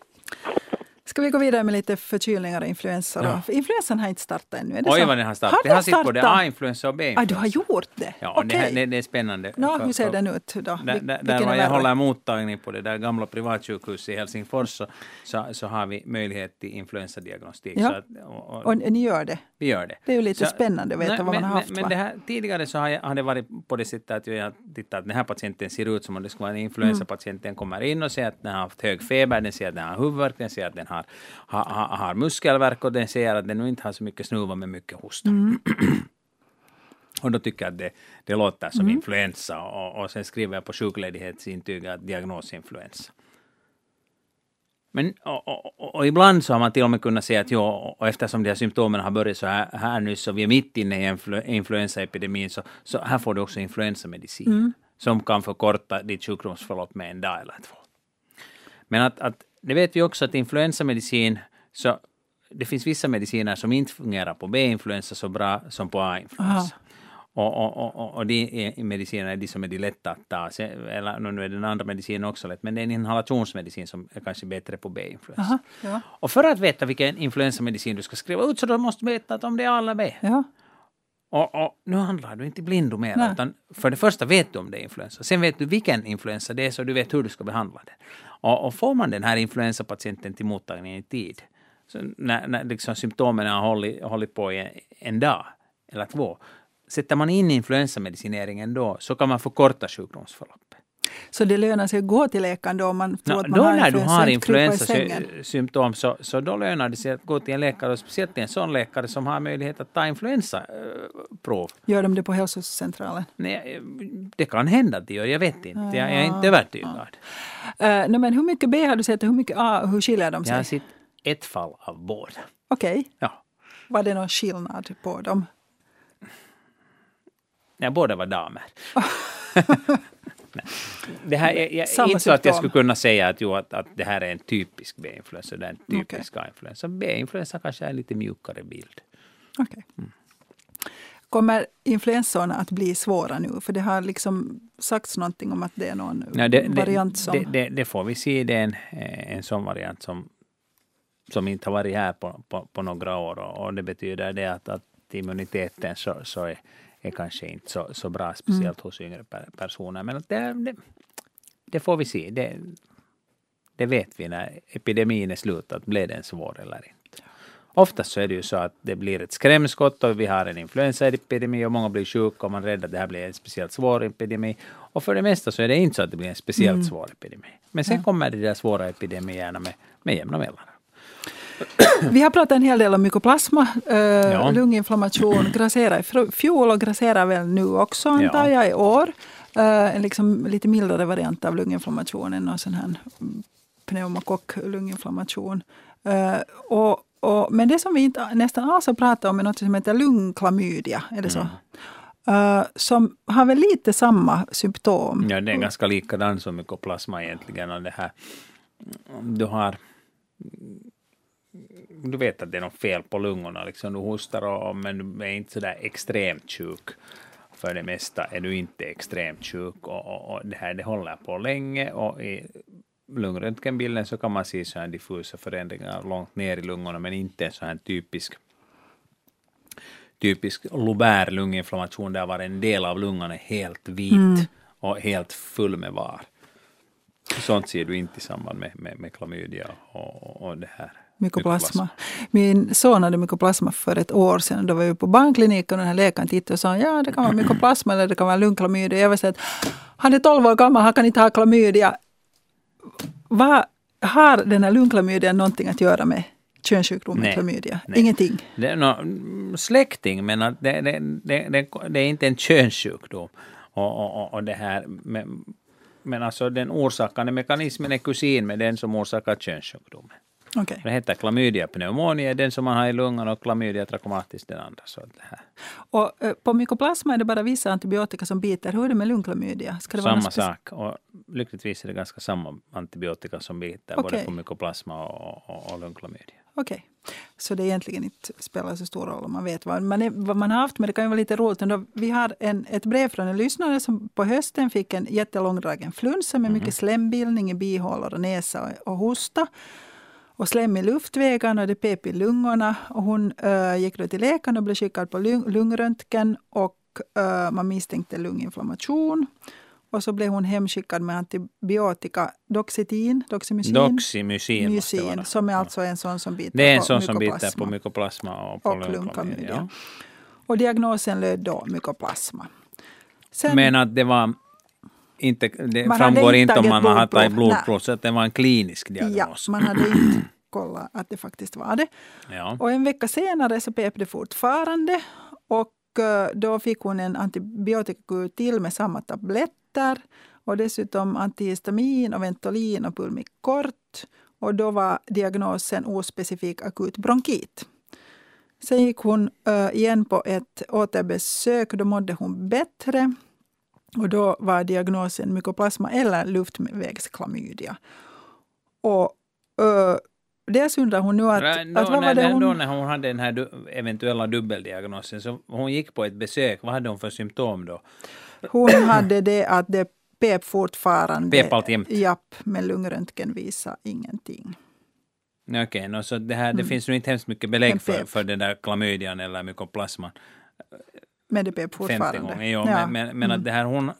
Ska vi gå vidare med lite förkylningar och influensa? För Influensan har inte startat ännu. Är det Oj så? vad den har startat. Har Det den sitt både startat? A-influensa och Ah, B-influensa. du har gjort det? Ja, och det, det, det är spännande. För- hur ser den ut då? Där, där, där jag värre? håller mottagning på det där gamla privatsjukhuset i Helsingfors så, så, så har vi möjlighet till influensadiagnostik. Ja. Att, och, och, Och ni gör det? vi gör det. Det är ju lite Så- spännande att veta Nej, vad man men, har haft. Men, men det här, tidigare så har, jag, har det varit på det sättet att jag tittat att den här patienten ser ut som om det skulle vara en influensapatient. Den kommer in och säger att den har haft hög feber, den säger att den har huvudvärk, den säger att den har, har, har, har muskelvärk och den säger att den nu inte har så mycket snuva med mycket hosta. Mm. Och då tycker jag att det, det låter som Mm. influensa och, och sen skriver jag på sjukledighetsintyget att diagnos influensa. Men och, och, och, ibland så har man till och med kunnat säga att jo, och eftersom de här symptomen har börjat så här, här nu så vi är mitt inne i influ, influensaepidemin så, så här får du också influensamedicin som kan förkorta ditt sjukdomsförlopp med en dag eller två. Men att, att det vet vi också att influensamedicin så det finns vissa mediciner som inte fungerar på B-influensa så bra som på A-influensa. Och, och, och, och, de medicinerna är de som är de lätta att ta. Eller nu är den andra medicinen också lätt, men det är en inhalationsmedicin som är kanske bättre på B-influensa. Ja. Och för att veta vilken influensamedicin du ska skriva ut så då måste du veta att om det är A eller B. Ja. Och, och nu handlar du inte blindo mer, utan för det första vet du om det är influensa. Sen vet du vilken influensa det är, så du vet hur du ska behandla den. Och, och får man den här influensapatienten till mottagningen i tid, så när, när liksom symptomen har hållit, hållit på i en, en dag eller två, sätter man in influensamedicineringen då, så kan man förkorta sjukdomsförloppet. Så det lönar sig att gå till läkaren då om man tror Nå, att man då har när du har influensasymptom så, så då lönar det sig att gå till en läkare och speciellt till en sån läkare som har möjlighet att ta influensaprov. Gör de det på hälsocentralen? Nej, det kan hända att det gör, jag vet inte. Jag, jag är inte övertygad. Uh, no, men hur mycket B har du sett och hur mycket A? Hur skiljer de Jag har sig? sett ett fall av båda. Okej, Ja. var det någon skillnad på dem? Nej, båda var damer. Det här, jag, jag, Samma inte så att jag skulle kunna säga att, jo, att, att det här är en typisk B-influensa, det är en typisk A-influensa. B-influensa kanske är en lite mjukare bild. Okej. Kommer influensorna att bli svåra nu? För det har liksom sagts någonting om att det är någon Nej, det, variant som... det, det, det får vi se. Det är en, eh, en sån variant som, som inte har varit här på, på, på några år. Och det betyder det att, att immuniteten så, så är, är kanske inte så, så bra, speciellt hos yngre per, personer. Men det, det, det får vi se. Det, det vet vi när epidemin är slut, att blev den svår eller inte. Oftast så är det ju så att det blir ett skrämskott och vi har en influensaepidemi och många blir sjuka och man är rädd att det här blir en speciellt svår epidemi. Och för det mesta så är det inte så att det blir en speciellt svår epidemi. Men sen kommer de där svåra epidemierna med, med jämna mellanrum. Vi har pratat en hel del om mykoplasma, eh, Ja. lunginflammation, grasserar i fjol och grasserar väl nu också antar Ja. jag i år. Eh, en liksom lite mildare variant av lunginflammationen och sån här mm, pneumokock-lunginflammation. Eh, och, och, men det som vi inte nästan alls har pratat om är något som heter lungklamydia. Eller så. Eh, som har väl lite samma symptom. Ja, det är ganska likadan som mykoplasma egentligen. Och det här, du har du vet att det är något fel på lungorna, liksom. du hostar och, men du är inte sådär extremt sjuk. För det mesta är du inte extremt sjuk och, och, och det här det håller på länge och i lungröntgenbilden så kan man se så här diffusa förändringar långt ner i lungorna men inte en så här typisk typisk lobär lunginflammation där var en del av lungan är helt vit och helt full med var. Sånt ser du inte i samband med, med, med klamydia och, och det här. Mykoplasma. Min son hade mykoplasma för ett år sedan. Då var vi på barnkliniken och den här läkaren tittade och sa ja det kan vara mykoplasma eller det kan vara lungklamydia. Jag var så att han är 12 år gammal, han kan inte ha klamydia. Vad har den här lungklamydian någonting att göra med könssjukdomen Nej. klamydia? Nej. Ingenting? Det är nå- mm, släkting, men det, det, det, det, är inte en könssjukdom. Och, och, och det här, men, men alltså den orsakande mekanismen är kusin med den som orsakar könssjukdomen. Okej. Det heter klamydia pneumonia, den som man har i lungan, och klamydia trachomatis den andra. Så det här. Och eh, på mykoplasma är det bara vissa antibiotika som biter. Hur är det med lungklamydia? Ska det vara Samma speci- sak. Och lyckligtvis är det ganska samma antibiotika som biter, både Okej. på mykoplasma och, och, och lungklamydia. Okej. Så det egentligen inte spelar så stor roll om man vet vad man, är, vad man har haft. Men det kan ju vara lite roligt. Ändå. Vi har en, ett brev från en lyssnare som på hösten fick en jättelångdragen flunsa med mycket slembildning i bihålor och näsa och, och hosta. Och slem i luftvägarna och det pep i lungorna. Och hon äh, gick då till läkaren och blev skickad på lung, lungröntgen. Och äh, man misstänkte lunginflammation. Och så blev hon hemskickad med antibiotika, Doxitin, Doximycin. Doximycin Mycin, som är alltså en sån som biter Det är en på sån som biter på mykoplasma och på och lungklamydia. Ja. Och diagnosen löd då mykoplasma. Sen, Men att det var inte, det Man framgår inte om man har tagit blodprov. så att det var en klinisk ja, diagnos. man hade inte kollat att det faktiskt var det. Ja. Och en vecka senare så pep det fortfarande. Och eh, då fick hon en antibiotikakur till med samma tabletter. Och dessutom antihistamin, och Ventolin och Pulmicort. Och då var diagnosen ospecifik akut bronkit. Sen gick hon eh, igen på ett återbesök. Då mådde hon bättre. Och då var diagnosen mykoplasma eller luftvägsklamydia. Och uh, dels undrar hon nu att, Nej, då, att vad var det när- Då hon... när hon hade den här du, eventuella dubbeldiagnosen, så hon gick på ett besök, vad hade hon för symptom då? Hon hade det att det pep fortfarande. Pep alltjämt? Japp, men lungröntgen visade ingenting. Nej, Okej, nå, så det, här, det finns nog inte hemskt mycket belägg för, för den där klamydian eller mykoplasman. Men det 50 fortfarande. gånger. Jo, Ja. men, men, men att det här hon...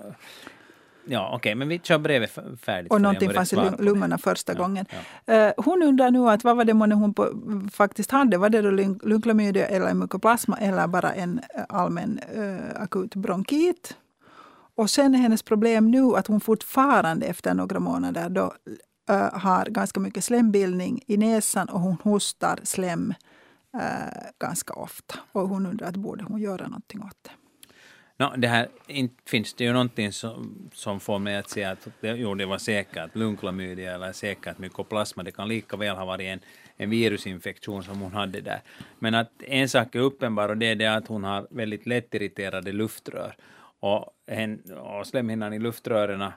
Ja, okej, men vi kör brevet färdigt. Och någonting fanns i lungorna första Ja, gången. ja. Eh, hon undrar nu att vad var det månne hon på, faktiskt hade? Var det då lungklamydia eller mykoplasma eller bara en eh, allmän eh, akut bronkit? Och sen är hennes problem nu att hon fortfarande efter några månader då, eh, har ganska mycket slembildning i näsan och hon hostar slem Eh, ganska ofta. Och hon undrar att borde hon göra någonting åt det. No, det här finns det ju någonting som, som får mig att säga att det, jo, det var säkert lungklamydia eller säkert mykoplasma. Det kan lika väl ha varit en, en virusinfektion som hon hade där. Men att en sak är uppenbar och det är det att hon har väldigt lättirriterade luftrör. Och, hen, och slemhinnan i luftrören är,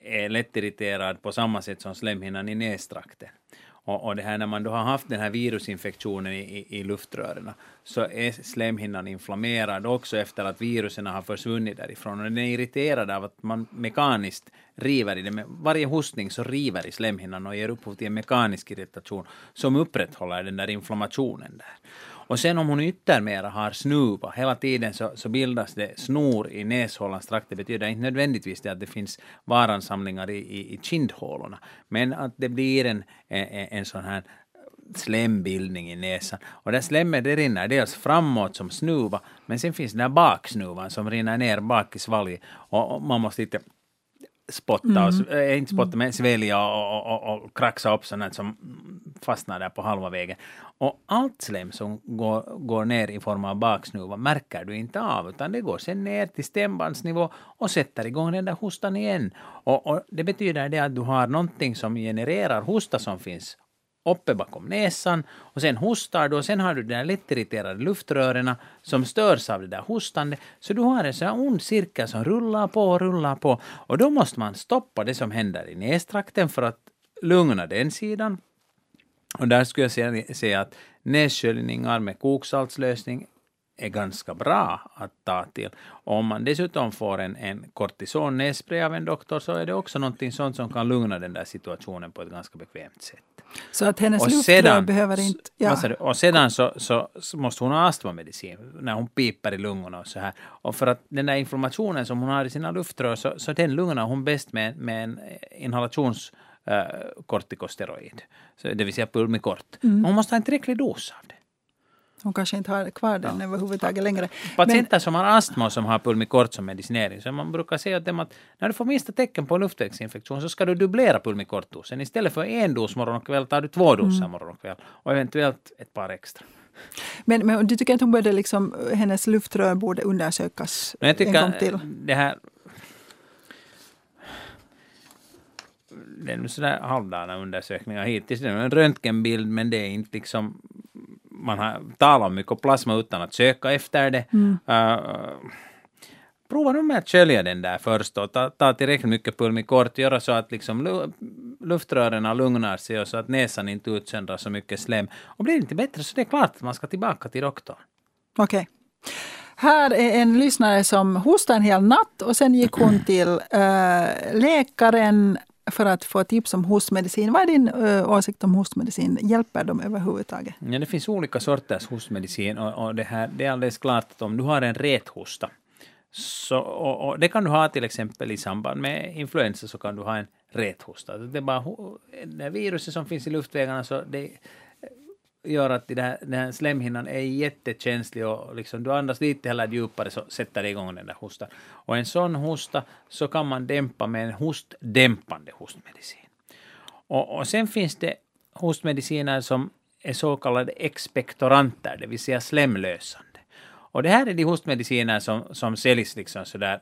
är lättirriterad på samma sätt som slemhinnan i nästrakten. Och, och det här när man då har haft den här virusinfektionen i, i, i luftrören så är slemhinnan inflammerad också efter att virusen har försvunnit därifrån. Och den är irriterad av att man mekaniskt river i det. Med varje hostning så river i slemhinnan och ger upphov till en mekanisk irritation som upprätthåller den där inflammationen där. Och sen om hon yttermera har snuva, hela tiden så, så bildas det snor i näshålans trakt. Det betyder inte nödvändigtvis det att det finns varansamlingar i, i, i kindhålorna, men att det blir en, en, en sån här slembildning i näsan. Och det slemmet det rinner dels framåt som snuva, men sen finns den där baksnuvan som rinner ner bak i svalget och, och man måste inte spotta, och, s- äh, inte spotta men svälja och, och, och, och kraxa upp sånt som fastnar där på halva vägen. Och allt slem som går, går ner i form av baksnuva märker du inte av, utan det går sen ner till stämbandsnivå och sätter igång den där hostan igen. Och, och det betyder det att du har någonting som genererar hosta som finns uppe bakom näsan och sen hostar du och sen har du de där lättirriterade luftrören som störs av det där hostande. Så du har en sån här ond cirkel som rullar på och rullar på och då måste man stoppa det som händer i nästrakten för att lugna den sidan. Och där skulle jag säga, säga att nässköljningar med koksaltslösning är ganska bra att ta till. Och om man dessutom får en, en kortison nässpray av en doktor så är det också någonting sånt som kan lugna den där situationen på ett ganska bekvämt sätt. Så att hennes Och sedan, behöver inte... Ja. och sedan så, så, måste hon ha astmamedicin när hon piper i lungorna och så här. Och för att den där inflammationen som hon har i sina luftrör så, så den lugnar hon bäst med, med en inhalations eh, kortikosteroid, så det vill säga Pulmicort. Mm. Hon måste ha en tillräcklig dos av det. Hon kanske inte har kvar den ja. överhuvudtaget längre. Patienter Men, som har astma och som har Pulmicort som medicinering, så man brukar säga dem att när du får minsta tecken på luftvägsinfektion så ska du dubblera Pulmicort-dosen. Istället för en dos morgon och kväll tar du två doser mm. morgon och kväll och eventuellt ett par extra. Men, men du tycker att hon borde liksom, hennes luftrör borde undersökas men jag tycker en gång till? Det här det är sådär halvdana undersökningar hittills. Det är en röntgenbild, men det är inte liksom man har talat om mykoplasma utan att söka efter det. Mm. Uh, prova nu med att skölja den där först och ta, ta tillräckligt mycket pulmikort, göra så att liksom luftrören lugnar sig och så att näsan inte utsöndrar så mycket slem. Och blir det inte bättre så det är klart att man ska tillbaka till doktorn. Okej. Okay. Här är en lyssnare som hostade en hel natt och sen gick hon till äh, läkaren för att få tips om hostmedicin. Vad är din ö, åsikt om hostmedicin? Hjälper de överhuvudtaget? Ja, det finns olika sorters hostmedicin och, och det, här, det är alldeles klart att om du har en räthosta så, och, och, det kan du ha till exempel i samband med influensa så kan du ha en räthosta. Det är bara det viruset som finns i luftvägarna så det gör att den här, den här slemhinnan är jättekänslig och liksom du andas lite heller djupare så sätter det igång den där hostan. Och en sån hosta så kan man dämpa med en hostdämpande hostmedicin. Och, och sen finns det hostmediciner som är så kallade expektoranter, det vill säga slemlösande. Och det här är de hostmediciner som, som säljs liksom sådär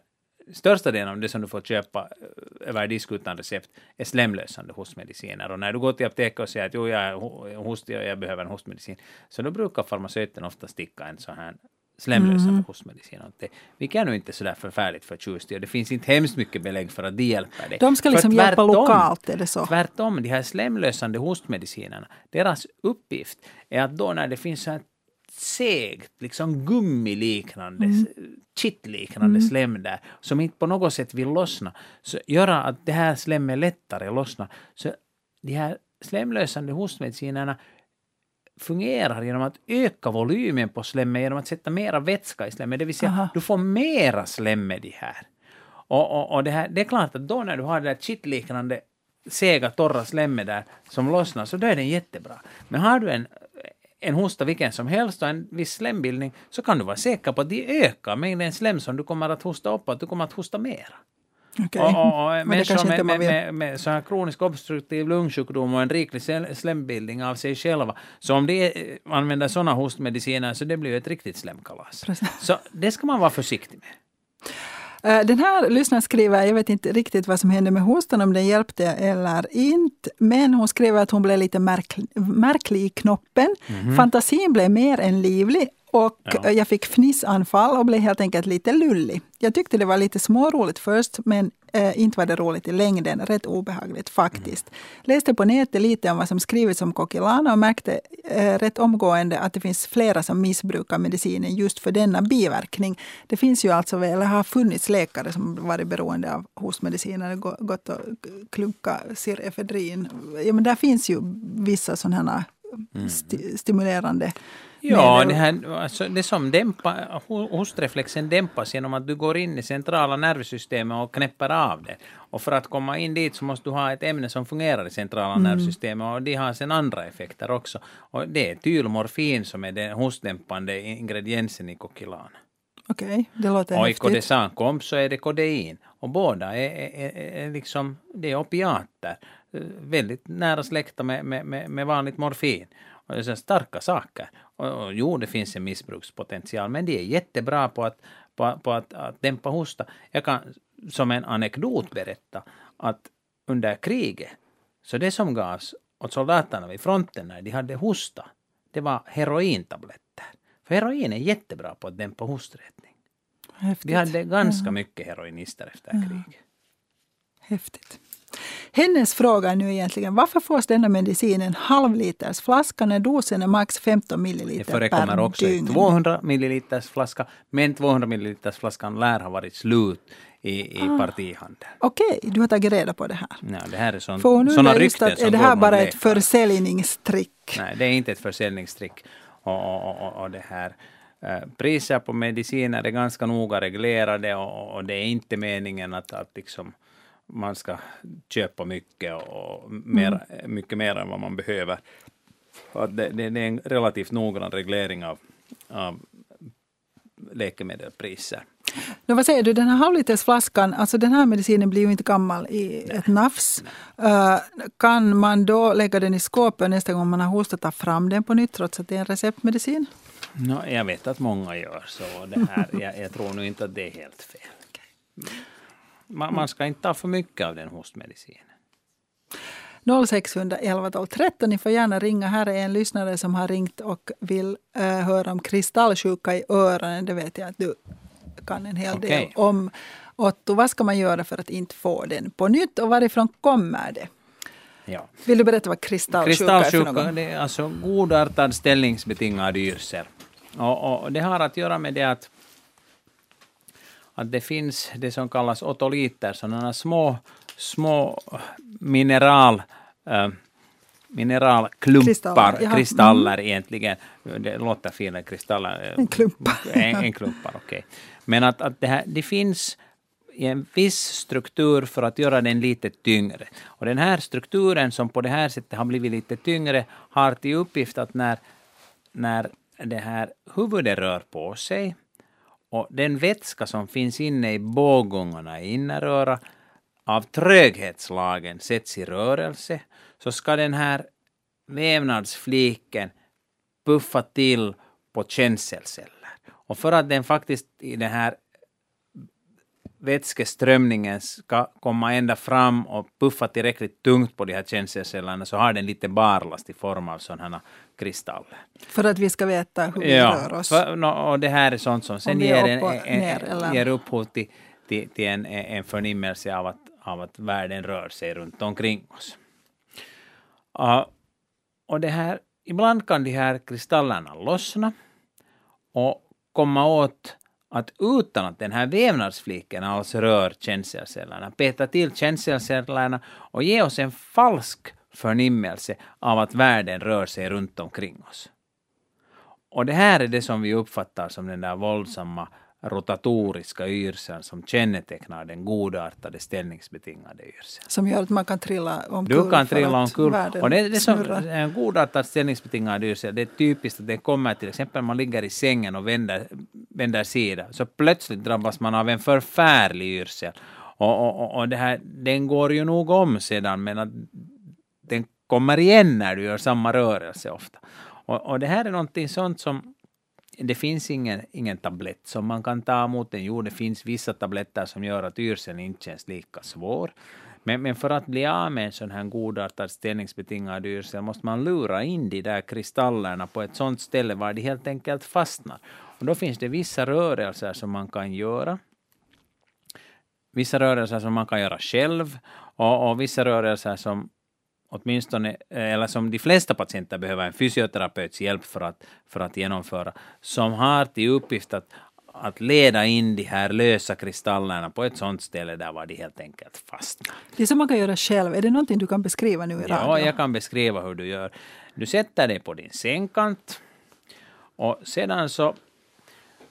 största delen av det som du får köpa eh, över disk utan recept är slemlösande hostmediciner. Och när du går till apoteket och säger att jo, jag är hostig och jag behöver en hostmedicin, så då brukar farmaceuten ofta sticka en sån här slemlösande mm. hostmedicin åt det. Vilket är nu inte sådär förfärligt förtjust i och det finns inte hemskt mycket belägg för att det hjälper dig. De ska liksom tvärtom, hjälpa lokalt, är det så? Tvärtom, de här slemlösande hostmedicinerna, deras uppgift är att då när det finns så här segt, liksom gummiliknande, mm. kittliknande mm. slem där, som inte på något sätt vill lossna, så göra att det här slemmet lättare lossnar. Så de här slemlösande hostmedicinerna fungerar genom att öka volymen på slemmet genom att sätta mera vätska i slemmet, det vill säga Aha. du får mera slem med de här. Och, och, och det, här, det är klart att då när du har det där kittliknande sega, torra slemmet där som lossnar, så då är den jättebra. Men har du en en hosta vilken som helst och en viss slembildning så kan du vara säker på att de ökar mängden slem som du kommer att hosta upp och att du kommer att hosta mera. Okay. Och, och människor med, med, med, med så här kronisk obstruktiv lungsjukdom och en riklig slembildning av sig själva. Så om de använder sådana hostmediciner så det blir ett riktigt slemkalas. Precis. Så det ska man vara försiktig med. Eh, den här lyssnaren skriver, jag vet inte riktigt vad som hände med hostan, om den hjälpte eller inte. Men hon skriver att hon blev lite märklig, märklig i knoppen. Mm. Fantasin blev mer än livlig och ja. jag fick fnissanfall och blev helt enkelt lite lullig. Jag tyckte det var lite småroligt först, men eh, inte var det roligt i längden. Rätt obehagligt faktiskt. Mm. Läste på nätet lite om vad som skrivits om Kokilana och märkte eh, rätt omgående att det finns flera som missbrukar medicinen just för denna biverkning. Det finns ju alltså, eller har funnits läkare som varit beroende av hostmediciner, gått och klunka Sirefedrin. Ja, men där finns ju vissa sådana mm. st stimulerande Ja, det, här, alltså det som dämpar, hostreflexen dämpas genom att du går in i centrala nervsystemet och knäpper av det. Och för att komma in dit så måste du ha ett ämne som fungerar i centrala mm. nervsystemet och det har sen andra effekter också. Och det är tylmorfin som är den hostdämpande ingrediensen i Kokilana. Okej, okay, det låter Och häftigt. i Kodesan så är det kodein. Och båda är, är, är, är liksom, det är opiater. Väldigt nära släkta med, med, med vanligt morfin. Och starka saker. Och, och, jo, det finns en missbrukspotential, men de är jättebra på att, på, på att, att dämpa hosta. Jag kan som en anekdot berätta att under kriget, så det som gavs åt soldaterna vid fronten när de hade hosta, det var herointabletter. För heroin är jättebra på att dämpa hosträtning. Häftigt. Vi hade ganska mycket heroinister efter kriget. Häftigt. Hennes fråga är nu egentligen varför fås denna medicin en halvliters flaska när dosen är max 15 milliliter per dygn? Det förekommer också i 200 milliliters flaska, men 200 milliliters flaskan lär ha varit slut i, i ah, partihandeln. Okej, okay, du har tagit reda på det här. Ja, det här är sån, sådana rykten att, Är det här bara ett försäljningstrick? Nej, det är inte ett försäljningstrick. Och, och, och, och det här eh, priser på mediciner är ganska noga reglerade och, och det är inte meningen att, att liksom man ska köpa mycket och mer, mm. mycket mer än vad man behöver. det, det, det är en relativt noggrann reglering av, av läkemedelspriser. Nu, vad säger du, den här halvlitersflaskan, alltså den här medicinen blir ju inte gammal i Nej. ett nafs. Uh, kan man då lägga den i skåpet nästa gång man har hostat ta fram den på nytt trots att det är en receptmedicin? No, jag vet att många gör så. Det här, jag, jag tror nu inte att det är helt fel. Man, man ska inte ta för mycket av den hostmedicinen. 0611 12 13. Ni får gärna ringa. Här är en lyssnare som har ringt och vill uh, höra om kristallsjuka i öronen. Det vet jag att du kan en hel okay. del om. Otto, vad ska man göra för att inte få den på nytt och varifrån kommer det? Ja. Vill du berätta vad kristallsjuka, kristallsjuka är för något? Det är alltså godartad ställningsbetingad yrsel. Och, och, det har att göra med det att, att det finns det som kallas otoliter, sådana små, små mineral äh, mineralklumpar, kristaller, kristaller mm. egentligen. Det låter finare, kristaller. En klumpar. En, en klumpar, okej. Okay. Men att, att det, här, det finns en viss struktur för att göra den lite tyngre. Och den här strukturen som på det här sättet har blivit lite tyngre har till uppgift att när, när det här huvudet rör på sig och den vätska som finns inne i bågångarna i inneröra av tröghetslagen sätts i rörelse så ska den här vävnadsfliken puffa till på känselceller. Och för att den faktiskt i den här vätskeströmningen ska komma ända fram och puffa tillräckligt tungt på de här känselcellerna så har den lite barlast i form av sådana kristaller. För att vi ska veta hur vi ja, rör oss? För, no, och det här är sånt som sen ger, en, en, ner, ger upphov till, till, till en, en förnimmelse av att, av att världen rör sig runt omkring oss. Uh, och det här, ibland kan de här kristallerna lossna och komma åt att utan att den här vävnadsfliken alls rör känselcellerna, peta till känselcellerna och ge oss en falsk förnimmelse av att världen rör sig runt omkring oss. Och det här är det som vi uppfattar som den där våldsamma rotatoriska yrseln som kännetecknar den godartade ställningsbetingade yrseln. Som gör att man kan trilla omkull. Du kan trilla omkull. Och det, det som en godartad ställningsbetingad yrsel, det är typiskt att det kommer till exempel man ligger i sängen och vänder, vänder sida, så plötsligt drabbas man av en förfärlig yrsel. Och, och, och det här, den går ju nog om sedan, men att kommer igen när du gör samma rörelse ofta. Och, och det här är någonting sånt som det finns ingen, ingen tablett som man kan ta mot den. Jo, det finns vissa tabletter som gör att yrseln inte känns lika svår. Men, men för att bli av med en sån här godartad ställningsbetingad yrsel måste man lura in de där kristallerna på ett sånt ställe var de helt enkelt fastnar. Och då finns det vissa rörelser som man kan göra. Vissa rörelser som man kan göra själv och, och vissa rörelser som åtminstone, eller som de flesta patienter behöver en fysioterapeuts hjälp för att, för att genomföra, som har till uppgift att, att leda in de här lösa kristallerna på ett sånt ställe där var de helt enkelt fastnar. Det som man kan göra själv, är det någonting du kan beskriva nu i radio? Ja, jag kan beskriva hur du gör. Du sätter dig på din sängkant och sedan så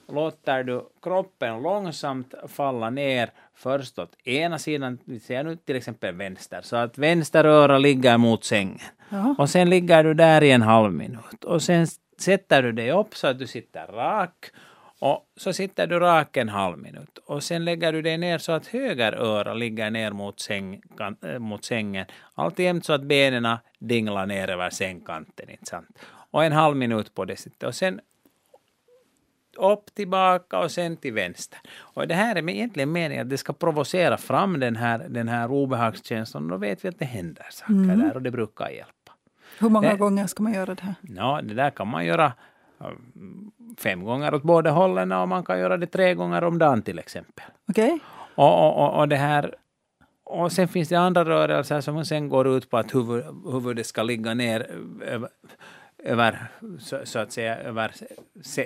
låter du kroppen långsamt falla ner först åt ena sidan, vi säger nu till exempel vänster, så att vänster öra ligger mot sängen. Ja. Och sen ligger du där i en halv minut. Och sen sätter du dig upp så att du sitter rak. Och så sitter du rak en halv minut. Och sen lägger du dig ner så att höger öra ligger ner mot, säng, äh, mot sängen. Alltjämt så att benen dinglar ner över sängkanten. Inte sant? Och en halv minut på det sättet. Och sen upp, tillbaka och sen till vänster. Och det här är egentligen meningen att det ska provocera fram den här, den här obehagskänslan. Då vet vi att det händer saker mm. där och det brukar hjälpa. Hur många det, gånger ska man göra det här? Ja, det där kan man göra fem gånger åt båda hållen och man kan göra det tre gånger om dagen till exempel. Okej. Okay. Och, och, och, det här och sen finns det andra rörelser som sen går ut på att huvud, huvudet ska ligga ner över, så, så, att säga, över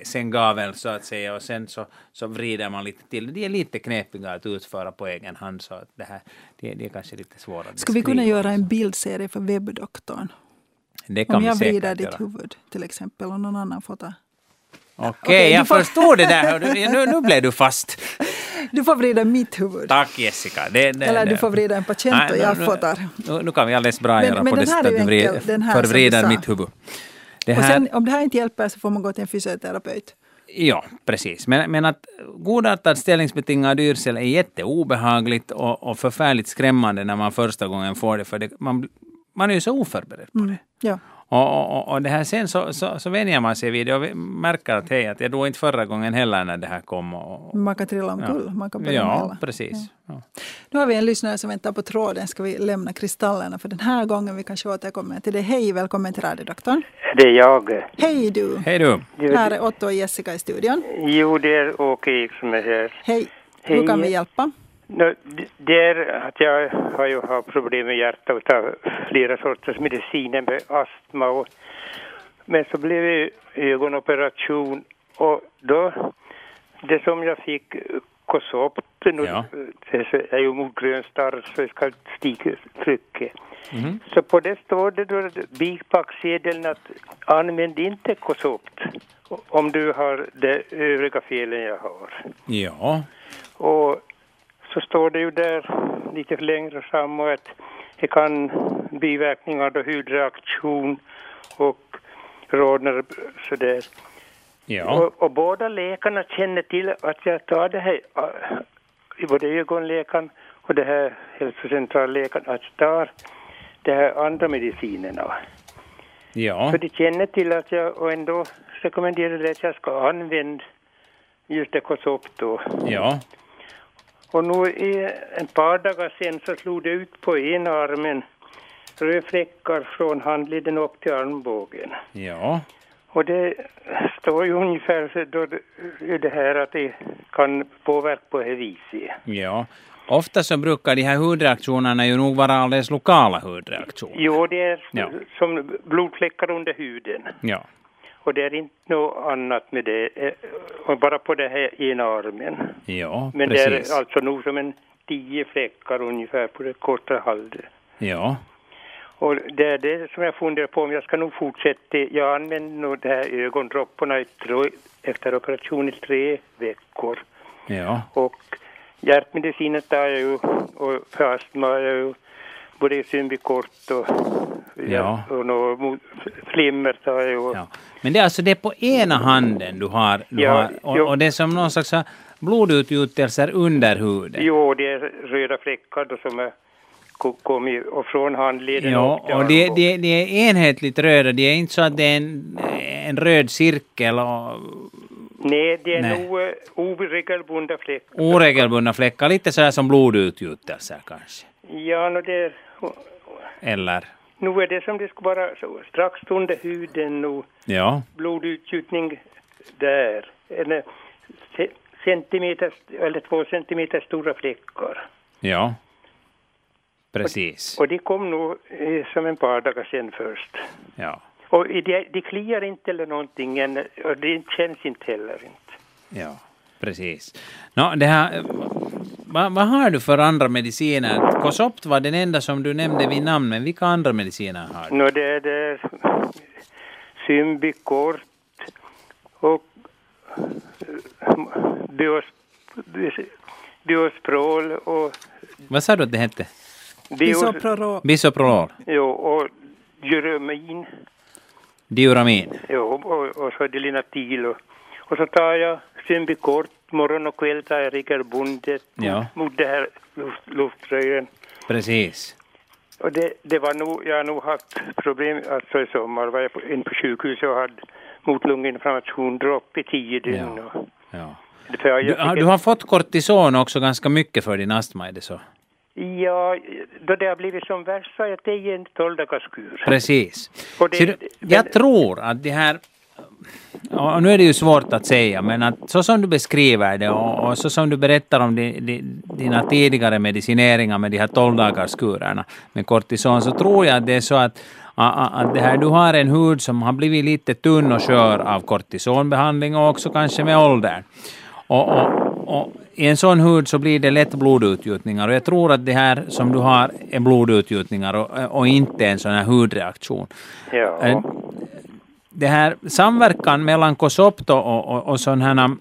sänggaveln så att säga och sen så, så vrider man lite till. De är lite knepiga att utföra på egen hand så att det här, det, det är kanske lite svårare. Ska vi kunna göra en bildserie för webbdoktorn? Det kan Om jag vrider ditt göra. huvud till exempel och någon annan får ta Okej, okay, jag får... förstår det där. Nu, nu blev du fast. Du får vrida mitt huvud. Tack Jessica. Det, det, Eller du får vrida en patient och jag ta. Nu, nu kan vi alldeles bra Men- göra men på det sättet att du förvrider mitt huvud. Det Och här, sen, om det här inte hjälper så får man gå till en fysioterapeut. Ja, precis. Men, men att godartad ställningsbetingad yrsel är jätteobehagligt och, och förfärligt skrämmande när man första gången får det, för det, man, man är ju så oförberedd på det. Ja. Och, och, och det här sen så, så, så vänjer man sig vid det och vi märker att hej, att jag dog inte förra gången heller när det här kom. Och, Man kan trilla omkull. Man kan börja ja, mäla. precis. Ja. Nu har vi en lyssnare som väntar på tråden. Ska vi lämna kristallerna för den här gången? Vi kanske återkommer till det. Hej, välkommen till radiodoktorn. Det är jag. Hej du! Hej du! Jo, Här är Otto och Jessica i studion. Jo, det är Åke som är här. Hej! Hur Hej. kan vi hjälpa? D- Det är att jag har ju haft problem med hjärtat och tar flera sorters mediciner med astma. Och, men så blev det ögonoperation och då, det som jag fick Kosopt, nu, Ja. det är ju mot grön starr så jag ska stiga trycket. Mhm. Så på det står det då bipacksedeln att använd inte Kosopt om du har de övriga felen jag har. Ja, Och så står det ju där lite längre fram att det kan biverkningar då hudreaktion och rodnar sådär. ja, Och, och båda läkarna känner till att jag tar det här, äh, både ögonläkaren och det här hälsocentralläkaren, att jag tar de här andra medicinerna. ja, Så de känner till att jag och ändå rekommenderar det att jag ska använda just det Kosopt då. ja, Och nu i ett par dagar sen så slog det ut på ena armen rödfläckar från handleden upp till armbågen. ja, Och det står ju ungefär så då det, här att det kan påverka på det viset. ja. Ofta så brukar de här hudreaktionerna ju nog vara alldeles lokala hudreaktioner. Jo, det är Ja. som blodfläckar under huden. Ja, Och det är inte något annat med det, eh, bara på det här ena armen. ja, Men precis. det är alltså nog som en tio fläckar ungefär på det korta halvdelen. Ja, Och det är det som jag funderar på om jag ska nog fortsätta. Jag använder nog de här ögondropparna efter operation i tre veckor. ja, Och hjärtmedicinen tar jag ju och för astma jag ju både Symbicort och, Ja. och något flimmer tar jag ja. Men det är alltså det på ena handen du har, du Ja, har och, jo. och det är som någon slags blodutgjutelser under huden. Jo, det är röda fläckar då som är ko- kommit och från handleden Ja, och det, det, det är enhetligt röda, det är inte så att det är en, en röd cirkel och Nej, det är Nej. nog eh, oregelbundna fläckar. oregelbundna fläckar, lite så här som blodutgjutelser kanske. Ja, no, det är, Eller? Nu är det som det skulle vara så, strax under huden nu. Ja, blodutgjutning där. Ce- centimeter, eller två centimeter stora fläckar. ja. Precis. Och de kom nog eh, som en par dagar sedan först. Ja, Och de, de kliar inte eller någonting, än, och det känns inte heller. Inte. ja. Precis. Nå, det här, vad, vad har du för andra mediciner? Kosopt var den enda som du nämnde vid namn, men vilka andra mediciner har du? Nå, det är det Symbicort och eh, bios, bios, Biospral och Vad sa du att det hette? bios, Isoprolol. Bisoprolol? jo, och Gyromin. Diuramin? Jo, och, och så Delinatil och, och så tar jag Symbicort morgon och kväll tar jag regelbundet Ja. mot det här luft, luftrören. Precis. Och det, det var nog, jag har nog haft problem, alltså i sommar var jag på, in på sjukhus och hade motlunginflammation, dropp i tio dygn. Ja. Ja. Du, har- du har fått kortison också ganska mycket för din astma, är det så? Ja, då det har blivit som värst så har jag tagit en tolv dagars kur. Precis. Det- du, jag tror att det här... Och nu är det ju svårt att säga, men att så som du beskriver det och, och så som du berättar om di, di, dina tidigare medicineringar med de här 12 dagars kurerna med kortison, så tror jag att det är så att, att, att det här, du har en hud som har blivit lite tunn och skör av kortisonbehandling och också kanske med åldern. Och, och, och i en sån hud så blir det lätt blodutgjutningar och jag tror att det här som du har är blodutgjutningar och, och inte en sån här hudreaktion. Ja. Det här samverkan mellan Kosopto och, och, och sån här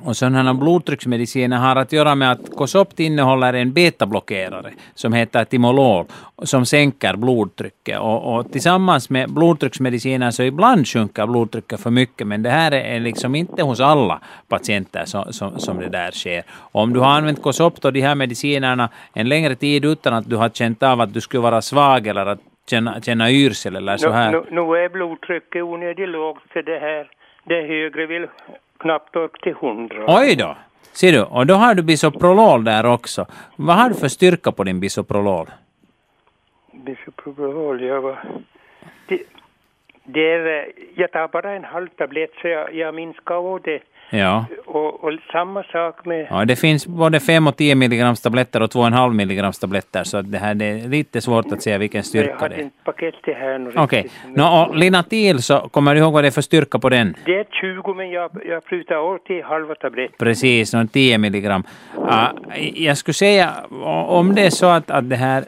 och sådana blodtrycksmediciner har att göra med att Cosopt innehåller en betablockerare som heter Timolol som sänker blodtrycket. Och, och, tillsammans med blodtrycksmediciner så ibland sjunker blodtrycket för mycket men det här är liksom inte hos alla patienter som, som, som det där sker. Och om du har använt Cosopt och de här medicinerna en längre tid utan att du har känt av att du skulle vara svag eller att känna, känna yrsel eller så här. Nu, nu, nu är blodtrycket onödigt lågt för det här. Det högre vill knappt upp till 100. Oj då! Ser du, och då har du bisoprolol där också. Vad har du för styrka på din bisoprolol? Bisoprolol, ja vad... Det, det är, jag tar bara en halv tablett så jag, jag minskar av det Ja. Och, och, samma sak med... Ja, det finns både 5 och 10 milligrams tabletter och 2,5 milligrams tabletter, så det här det är lite svårt att säga vilken styrka det är. Jag hade inte paket till här nu. Okej. Okay. No, och Linatil, så kommer du ihåg vad det är för styrka på den? Det är 20, men jag, jag prutar av till halva tabletten. Precis, no, 10 milligram. Uh, jag skulle säga, om det är så att, att det här...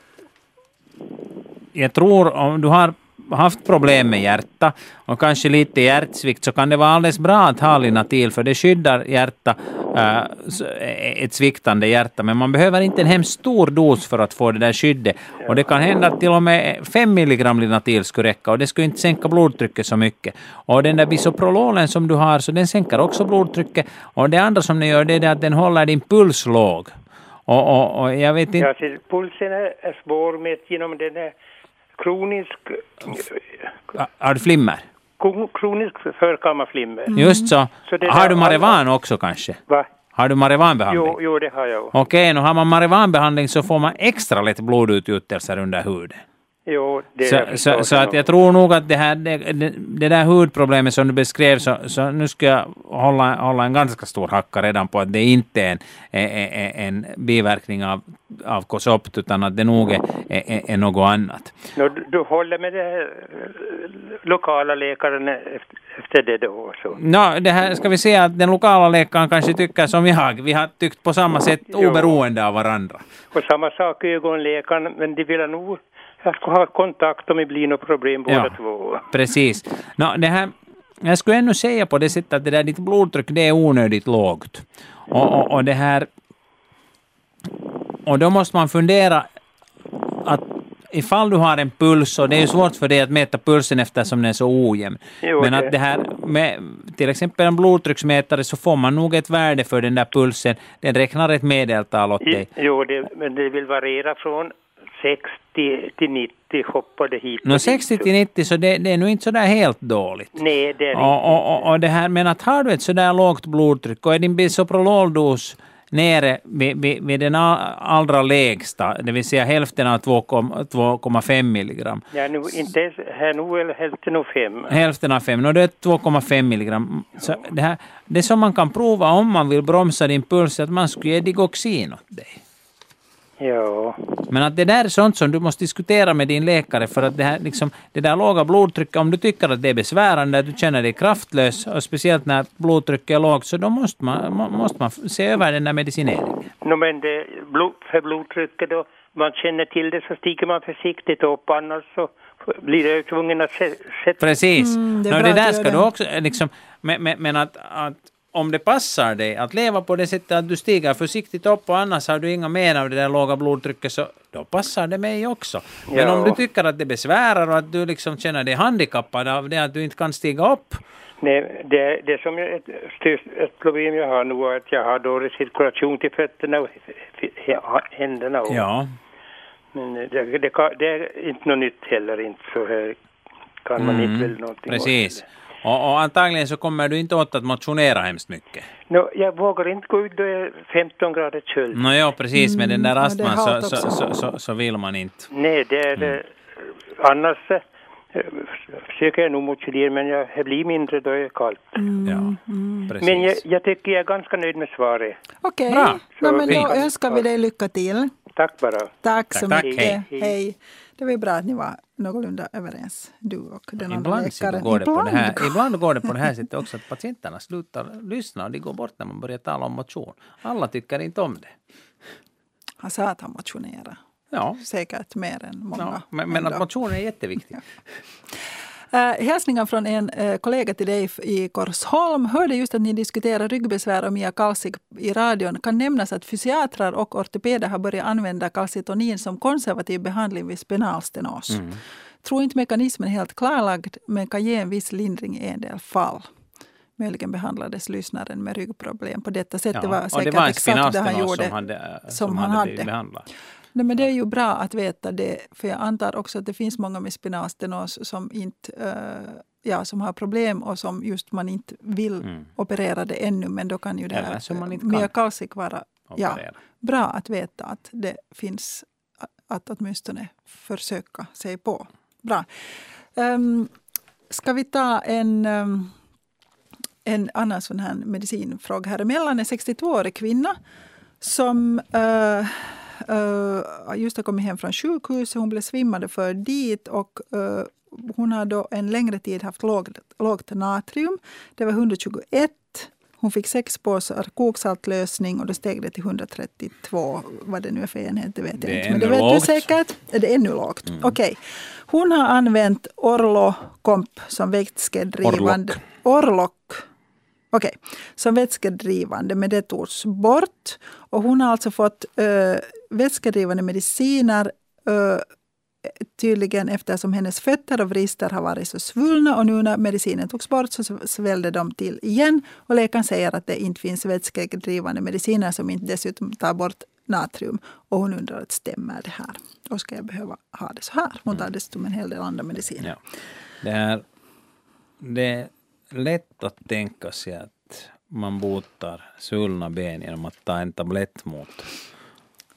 Jag tror om du har haft problem med hjärta och kanske lite hjärtsvikt så kan det vara alldeles bra att ha Linatil för det skyddar hjärta, äh, ett sviktande hjärta. Men man behöver inte en hemskt stor dos för att få det där skyddet. Och det kan hända att till och med 5 milligram Linatil skulle räcka och det skulle inte sänka blodtrycket så mycket. Och den där bisoprololen som du har så den sänker också blodtrycket. Och det andra som den gör det är att den håller din puls låg. Och, och, och jag vet inte... Ja, pulsen är svår med genom den här kronisk... Har du flimmer? Kronisk förkammarflimmer. Mm. Just så. så har du marijuana också kanske? Va? Har du marijuanbehandling? Jo, jo, det har jag. Okej, okay, nu har man marijuanbehandling så får man extra lätt blodutgjutelser under huden. Jo, det så, så, så, att jag tror nog att det, här, det, det, där hudproblemet som du beskrev, så, så nu ska jag hålla, hålla en ganska stor hacka redan på att det inte är en, är, en biverkning av, av Kosopt, utan att det nog är, är, är något annat. No, du, du håller med den lokala läkaren efter det då? Så. No, det här ska vi säga att den lokala läkaren kanske tycker som jag. Vi har tyckt på samma sätt oberoende av varandra. Och samma sak ögonläkaren, men de vill nog jag ska ha kontakt om det blir något problem båda ja, två. Precis. No, det här, jag skulle ännu säga på det sättet att det där ditt blodtryck det är onödigt lågt. Och, och, och det här... Och då måste man fundera att ifall du har en puls, och det är ju svårt för dig att mäta pulsen eftersom den är så ojämn. Jo, men att det här med till exempel en blodtrycksmätare så får man nog ett värde för den där pulsen. Den räknar ett medeltal åt dig. Jo, det, men det vill variera från 60 till 90 hoppade hit. No, 60 till 90 så det, det är nog inte sådär helt dåligt. Nej, det är och, och, och, och det här, men att har du ett sådär lågt blodtryck och är din bisoprololdos nere vid, vid, vid, den allra lägsta, det vill säga hälften av 2,5 milligram. Ja, nu, inte här nu är hälften av 5. Hälften av 5, och det är 2,5 milligram. Så det, här, det som man kan prova om man vill bromsa din puls är att man skulle ge digoxin åt dig. Ja. Men att det där är sånt som du måste diskutera med din läkare för att det, här, liksom, det där låga blodtrycket, om du tycker att det är besvärande, att du känner dig kraftlös och speciellt när blodtrycket är lågt, så då måste man, måste man se över den där medicineringen. No, men det, för blodtrycket då, man känner till det så stiger man försiktigt upp, annars så blir det tvungen att sätta... Precis. Mm, det, no, det där ska du också, liksom, men, men, men att, att om det passar dig att leva på det sättet att du stiger försiktigt upp och annars har du inga men av det där låga blodtrycket så då passar det mig också. Men ja. om du tycker att det besvärar och att du liksom känner dig handikappad av det att du inte kan stiga upp Nej, det, det som jag, ett, ett problem jag har nu är att jag har dålig cirkulation till fötterna och händerna. Och, ja. Men det, det, det, är inte något nytt heller, inte så här kan man mm. inte väl någonting Precis. Åt. Och, och, antagligen så kommer du inte åt att motionera hemskt mycket. No, jag vågar inte gå ut då det är 15 grader köld. No, ja, precis. Med den där mm, astman så, så, så, så, så, vill man inte. Nej, det är mm. Annars äh, försöker jag nog motionera, men jag, det blir mindre då det är kallt. Mm. Ja, mm. precis. Men jag, jag, tycker jag är ganska nöjd med svaret. Okej, okay. Bra. No, men då önskar vi dig lycka till. Tack bara. Tack så tack, mycket. Hej. hej. Det var bra att ni var någorlunda överens, du och den andra läkaren. Går det ibland. På det här, ibland går det på det här sättet också att patienterna slutar lyssna och de går bort när man börjar tala om motion. Alla tycker inte om det. Han sa att han motionerar. Ja. Säkert mer än många. Ja, men, men att motion är jätteviktigt. Uh, hälsningar från en uh, kollega till dig i Korsholm. Hörde just att ni diskuterar ryggbesvär och Mia Kalsik i radion. Kan nämnas att fysiatrar och ortopeder har börjat använda kalcitonin som konservativ behandling vid spinalstenos. Mm. Tror inte mekanismen helt klarlagd men kan ge en viss lindring i en del fall. Möjligen behandlades lyssnaren med ryggproblem på detta sätt. Ja, det var säkert det var exakt det han gjorde. Som, hade, som, som han hade. Behandlat. Nej, men det är ju bra att veta det, för jag antar också att det finns många med spinalstenos som, inte, uh, ja, som har problem och som just man inte vill mm. operera det ännu, men då kan ju det här myokalsik vara ja, bra att veta att det finns att åtminstone försöka sig på. Bra. Um, ska vi ta en, um, en annan sån här medicinfråga här emellan? En 62-årig kvinna som uh, uh, just har kommit hem från sjukhuset. Hon blev svimmande för dit och uh, hon har då en längre tid haft lågt, lågt natrium. Det var 121. Hon fick sex påsar koksaltlösning och då steg det till 132. Vad det nu är för enhet det vet jag inte. Men det vet lågt. du säkert. Är det ännu lågt? Mm. Okej. Okay. Hon har använt Orlo-komp som vätskedrivande. Orlok. Orlok Okej, okay. som vätskedrivande, men det togs bort. Och hon har alltså fått äh, vätskedrivande mediciner äh, tydligen eftersom hennes fötter och vrister har varit så svullna och nu när medicinen togs bort så svällde de till igen. Och läkaren säger att det inte finns vätskedrivande mediciner som inte dessutom tar bort natrium. Och hon undrar, att stämmer det här? Och ska jag behöva ha det så här? Hon tar dessutom en hel del andra mediciner. Ja. Det, är, det lätt att tänka sig att man botar svullna ben genom att ta en tablett mot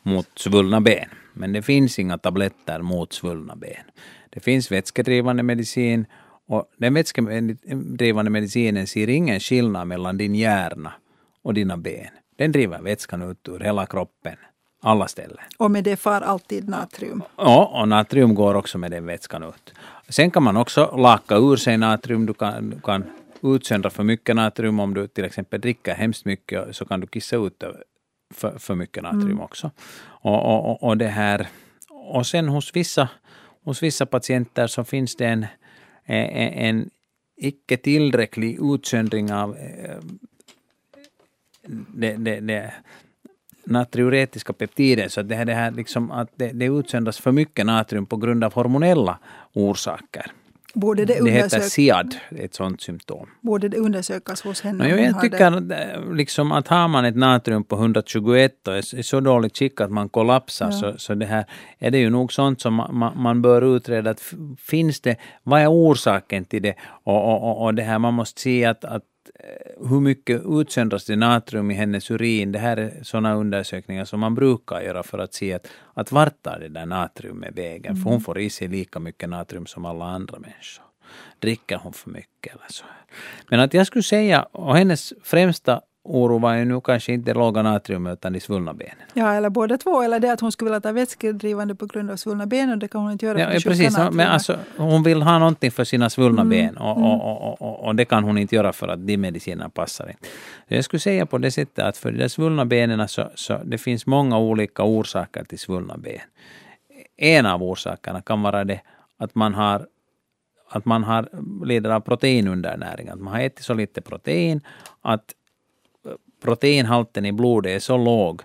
mot svullna ben. Men det finns inga tabletter mot svullna ben. Det finns vätskedrivande medicin och den vätskedrivande medicinen ser ingen skillnad mellan din hjärna och dina ben. Den driver vätskan ut ur hela kroppen, alla ställen. Och med det far alltid natrium? Ja, och natrium går också med den vätskan ut. Sen kan man också laka ur sig natrium. Du kan, du kan utsöndra för mycket natrium om du till exempel dricker hemskt mycket så kan du kissa ut för, för mycket natrium mm. också. Och, och, och, det här, och sen hos vissa, hos vissa patienter så finns det en, en, en icke tillräcklig utsöndring av eh, det, det, det natriuretiska peptider, så det här, det här liksom att det, det utsöndras för mycket natrium på grund av hormonella orsaker. Borde det, det heter SIAD, ett sådant symptom. Borde det undersökas hos henne? No, jag tycker det... liksom att har man ett natrium på 121 och är så dåligt skick att man kollapsar ja. så, så det här är det ju nog sånt som man, man bör utreda. Att finns det, vad är orsaken till det? Och, och, och det här man måste se att, att Eh, hur mycket utsöndras det natrium i hennes urin? Det här är sådana undersökningar som man brukar göra för att se att, att vart tar det där natriumet vägen? Mm. För hon får i sig lika mycket natrium som alla andra människor. Dricker hon för mycket eller så? Men att jag skulle säga, och hennes främsta oro var ju nu kanske inte låga natrium utan de svullna benen. Ja, eller båda två. Eller det att hon skulle vilja ta vätskedrivande på grund av svullna ben och det kan hon inte göra. Ja, ja precis. Men alltså, hon vill ha någonting för sina svullna mm. ben och, mm. och, och, och, och, det kan hon inte göra för att de medicinerna passar inte. Jag skulle säga på det sättet att för de svullna benen så, så det finns många olika orsaker till svullna ben. En av orsakerna kan vara det att man har att man har, lider av proteinundernäring, att man har ätit så lite protein att proteinhalten i blodet är så låg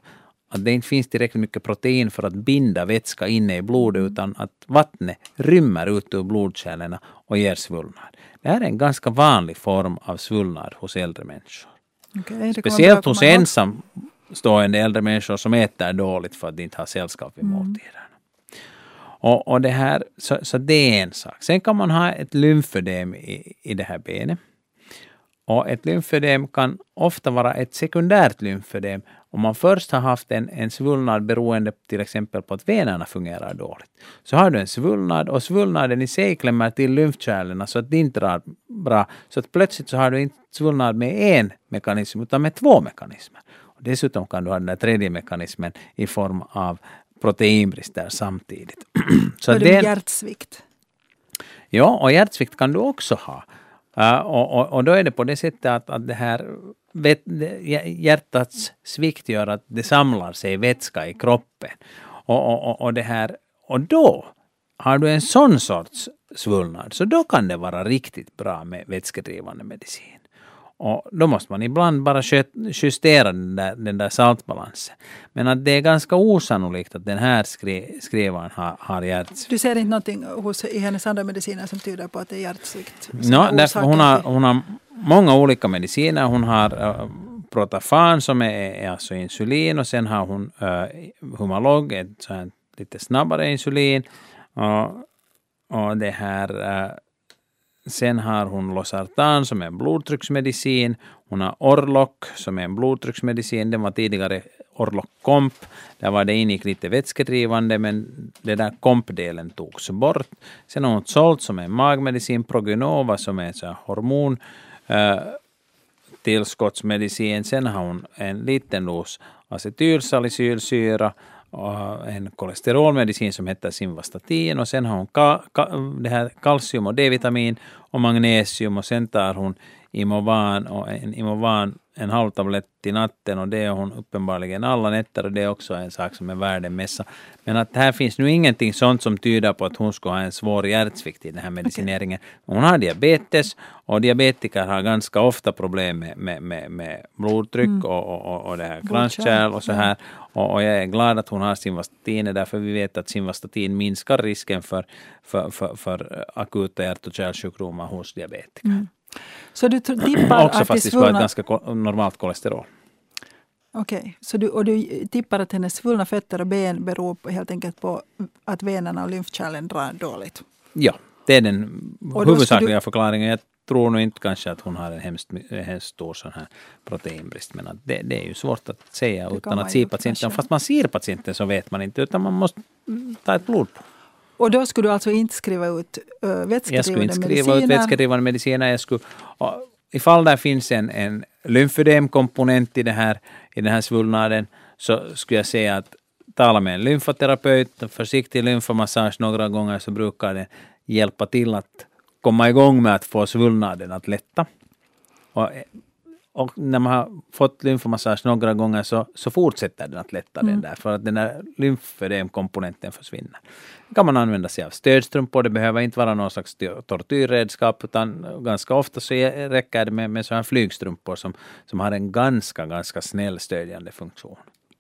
att det inte finns tillräckligt mycket protein för att binda vätska inne i blodet utan att vattnet rymmer ut ur blodkärlen och ger svullnad. Det här är en ganska vanlig form av svullnad hos äldre människor. Okay, Speciellt hos ensamstående äldre människor som äter dåligt för att de inte har sällskap vid mm. måltiderna. Och, och det här, så, så det är en sak. Sen kan man ha ett lymfödem i, i det här benet. Och ett lymfödem kan ofta vara ett sekundärt lymfödem om man först har haft en, en svullnad beroende till exempel på att venerna fungerar dåligt. Så har du en svullnad och svullnaden i sig klämmer till lymfkärlen så att det inte drar bra. Så att plötsligt så har du inte svullnad med en mekanism utan med två mekanismer. Och dessutom kan du ha den där tredje mekanismen i form av proteinbrister samtidigt. så det är hjärtsvikt? Ja, och hjärtsvikt kan du också ha. Uh, och, och, och, då är det på det sättet att, att det här vet, hjärtats svikt gör att det samlar sig vätska i kroppen. Och, och, och, det här, och då har du en sån sorts svullnad, så då kan det vara riktigt bra med vätskedrivande medicin. Och då måste man ibland bara justera den där, den där saltbalansen. Men att det är ganska osannolikt att den här skri, skrivaren har, har hjärtsvikt. Du ser inte någonting hos, i hennes andra mediciner som tyder på att det är hjärtsvikt? No, därför hon, har, hon har många olika mediciner. Hon har uh, Protafan som är, är alltså insulin och sen har hon uh, Humalog, ett lite snabbare insulin. Och, och det här uh, Sen har hon Losartan som är en blodtrycksmedicin. Hon har Orlock som är en blodtrycksmedicin. Den var tidigare Orloc Comp. Där var det ingick lite vätskedrivande men den där kompdelen togs bort. Sen har hon Zolt som är en magmedicin. Progynova som är så hormon äh, tillskottsmedicin. Sen har hon en liten dos acetylsalicylsyra en kolesterolmedicin som heter Simvastatin och sen har hon ka, ka, det här kalcium och D-vitamin och magnesium och sen tar hon Imovan och en Imovan en halv tablett i natten och det är hon uppenbarligen alla nätter och det är också en sak som är värd en mässa. Men att här finns nu ingenting sånt som tyder på att hon skulle ha en svår hjärtsvikt i den här medicineringen. Hon har diabetes och diabetiker har ganska ofta problem med, med, med, med blodtryck mm. och, och, och det här kranskärl och så här. Och, och, jag är glad att hon har simvastatin därför vi vet att simvastatin minskar risken för, för, för, för akuta hjärt och kärlsjukdomar hos diabetiker. Mm. Så du tippar Också fast det skulle vara ganska normalt kolesterol. Okej, okay. så du, och du tippar att hennes svullna fötter och ben beror på, helt enkelt på att venerna och lymfkärlen drar dåligt? Ja, det är den huvudsakliga du... förklaringen. Jag tror nog inte kanske att hon har en hemskt, hemskt stor sån här proteinbrist. Men att det, det är ju svårt att säga utan att se patienten. Fast man ser patienten så vet man inte utan man måste ta ett blodprov. Och då skulle du alltså inte skriva ut uh, vätskedrivande mediciner? Jag skulle inte skriva ut vätskedrivande mediciner. Jag skulle, ifall det finns en, en lymfödemkomponent i, det här, i den här svullnaden så skulle jag säga att tala med en lymfoterapeut, försiktig lymfmassage några gånger så brukar det hjälpa till att komma igång med att få svullnaden att lätta. Och och när man har fått lymfmassage några gånger så, så fortsätter den att lätta mm. den där, för att den där lymfödemkomponenten försvinner. kan man använda sig av stödstrumpor, det behöver inte vara någon slags tortyrredskap, utan ganska ofta så räcker det med, med sådana flygstrumpor som, som har en ganska, ganska snäll stödjande funktion.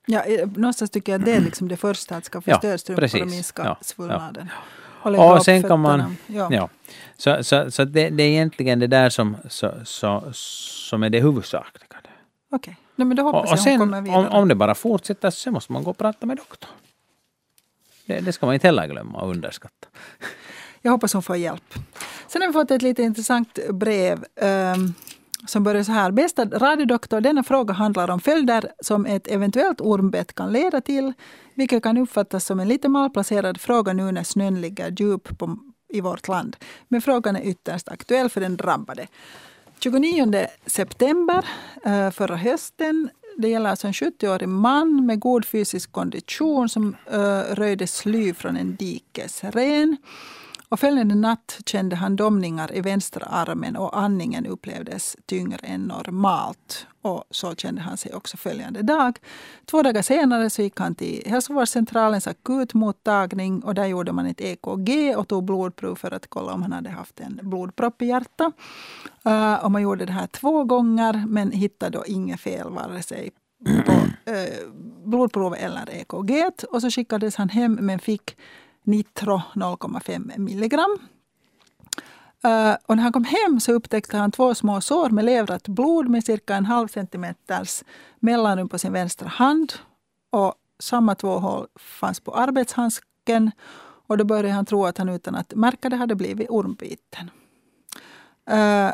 Ja, någonstans tycker jag att det är liksom det första, att skaffa ja, stödstrumpor precis. och minska ja, svullnaden. Ja. Håller och sen kan man... Ja. ja. Så, så, så det, det, är egentligen det där som, så, så, som är det huvudsakliga. Okej, okay. men då hoppas och, och sen, om, om det bara fortsätter så måste man gå och prata med doktorn. Det, det ska man inte heller glömma och underskatta. Jag hoppas hon får hjälp. Sen har vi fått ett lite intressant brev. Um, som börjar så här. Bästa radiodoktor, denna fråga handlar om följder som ett eventuellt ormbett kan leda till, vilket kan uppfattas som en lite malplacerad fråga nu när snön ligger djup på, i vårt land. Men frågan är ytterst aktuell för den drabbade. 29 september eh, förra hösten det gäller alltså en 70-årig man med god fysisk kondition som uh, röjde sly från en dikesren. Och följande natt kände han domningar i vänstra armen och andningen upplevdes tyngre än normalt. Och så kände han sig också följande dag. Två dagar senare så gick han till hälsovårdscentralens akutmottagning och där gjorde man ett EKG och tog blodprov för att kolla om han hade haft en blodpropp i hjärtat. Uh, och man gjorde det här två gånger men hittade då inget fel vare sig på uh, blodprovet eller EKG. Och så skickades han hem men fick Nitro 0,5 milligram. Uh, och när han kom hem så upptäckte han två små sår med levrat blod med cirka en halv centimeters mellanrum på sin vänstra hand. Och samma två hål fanns på arbetshandsken. Och då började han tro att han utan att märka det hade blivit ormbiten. Uh,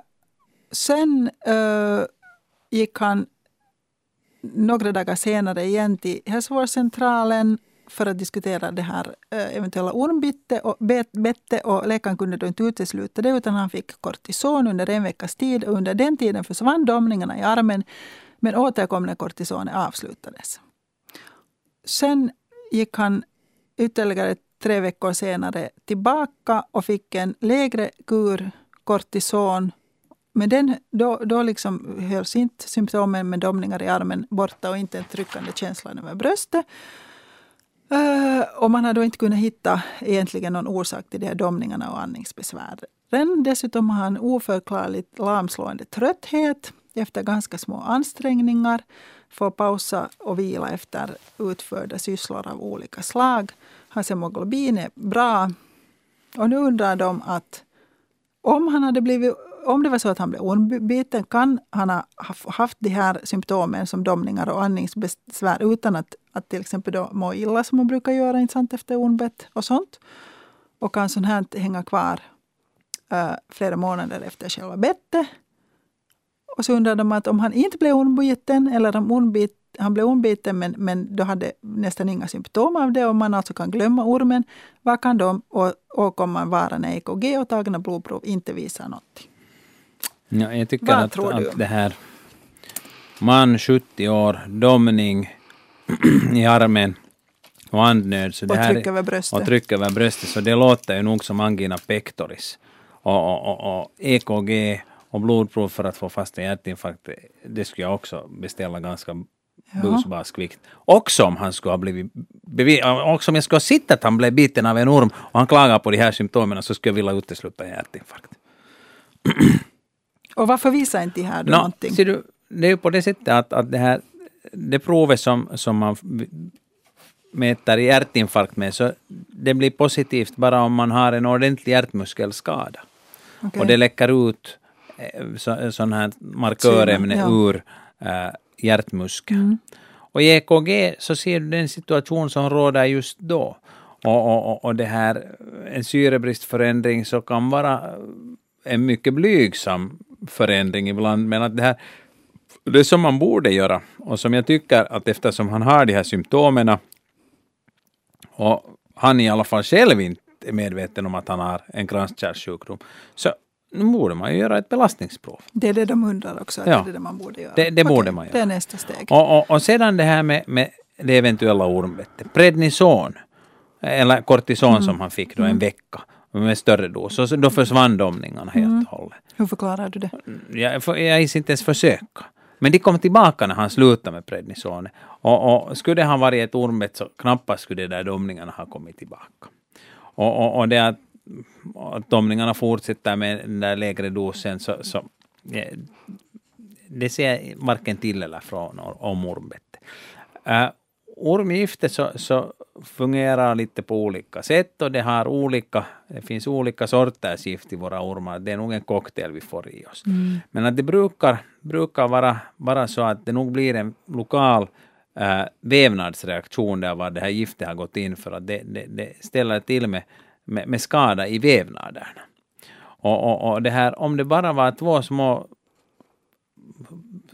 sen uh, gick han några dagar senare igen till hälsovårdscentralen för att diskutera det här eh, eventuella ormbete och, bette, och läkaren kunde då inte utesluta det utan han fick kortison under en veckas tid och under den tiden försvann domningarna i armen men återkom när kortisonet avslutades. Sen gick han ytterligare tre veckor senare tillbaka och fick en lägre kur kortison. Men den, då, då liksom hölls inte symptomen med domningar i armen borta och inte en tryckande känsla över bröstet. Eh, och man har då inte kunnat hitta egentligen någon orsak till de här domningarna och andningsbesvären. Dessutom har han oförklarligt lamslående trötthet efter ganska små ansträngningar. Får pausa och vila efter utförda sysslor av olika slag. Hans hemoglobin är bra. Och nu undrar de att om han hade blivit om det var så att han blev ormbiten kan han ha haft de här symptomen som domningar och andningsbesvär utan att, att till exempel då må illa som man brukar göra inte sant, efter ormbett och sånt. Och kan sånt här hänga kvar äh, flera månader efter själva bettet. Och så undrar de att om han inte blev ormbiten eller om ormbit, han blev ormbiten men, men då hade nästan inga symptom av det och man alltså kan glömma ormen. Vad kan de och, och om man vara när EKG och tagna blodprov inte visar någonting? Ja, jag tycker Vad att, att det här man 70 år, domning i armen och andnöd. Så och det här, tryck över bröstet. Och tryck över bröstet. Så det låter ju nog som angina pectoris. Och, och, och, och EKG och blodprov för att få fast en hjärtinfarkt, det skulle jag också beställa ganska busbaskvikt. Också om han skulle ha blivit också om jag skulle ha sett att han blev biten av en orm och han klagar på de här symptomen så skulle jag vilja utesluta en hjärtinfarkt. Och varför visar inte de här då no, någonting? Ser du, det är ju på det sättet att, att det här det provet som, som man mäter hjärtinfarkt med, så det blir positivt bara om man har en ordentlig hjärtmuskelskada. Okay. Och det läcker ut eh, så, sån här markörämne ja. ur äh, hjärtmuskeln. Mm. Och i EKG så ser du den situation som råder just då. Och, och, och det här, en syrebristförändring så kan vara en mycket blygsam förändring ibland, men att det här det som man borde göra och som jag tycker att eftersom han har de här symptomen och han i alla fall själv inte är medveten om att han har en kranskärlssjukdom, så nu borde man ju göra ett belastningsprov. Det är det de undrar också, ja. det är det man borde göra. Det, det Okej, borde man göra. Det är nästa steg. Och, och, och sedan det här med, med det eventuella ormbettet. Prednison, eller kortison mm. som han fick då en mm. vecka med större dos. Och så då försvann domningarna helt mm. och hållet. Hur förklarar du det? Jag, jag, jag inte ens försöka. Men de kom tillbaka när han slutade med prednisone. Och, och skulle han varit ett ormbett så knappast skulle de där domningarna ha kommit tillbaka. Och, och, och det att, att domningarna fortsätter med den där lägre dosen så, så det ser jag varken till eller från om ormbettet. Uh, äh, ormgifte så, så fungerar lite på olika sätt och det har olika, det finns olika sorters gift i våra ormar. Det är nog en cocktail vi får i oss. Mm. Men att det brukar, brukar vara, vara så att det nog blir en lokal äh, vävnadsreaktion där vad det här giftet har gått in för att det, det, det ställer till med, med, med skada i vävnaderna. Och, och, och det här, om det bara var två små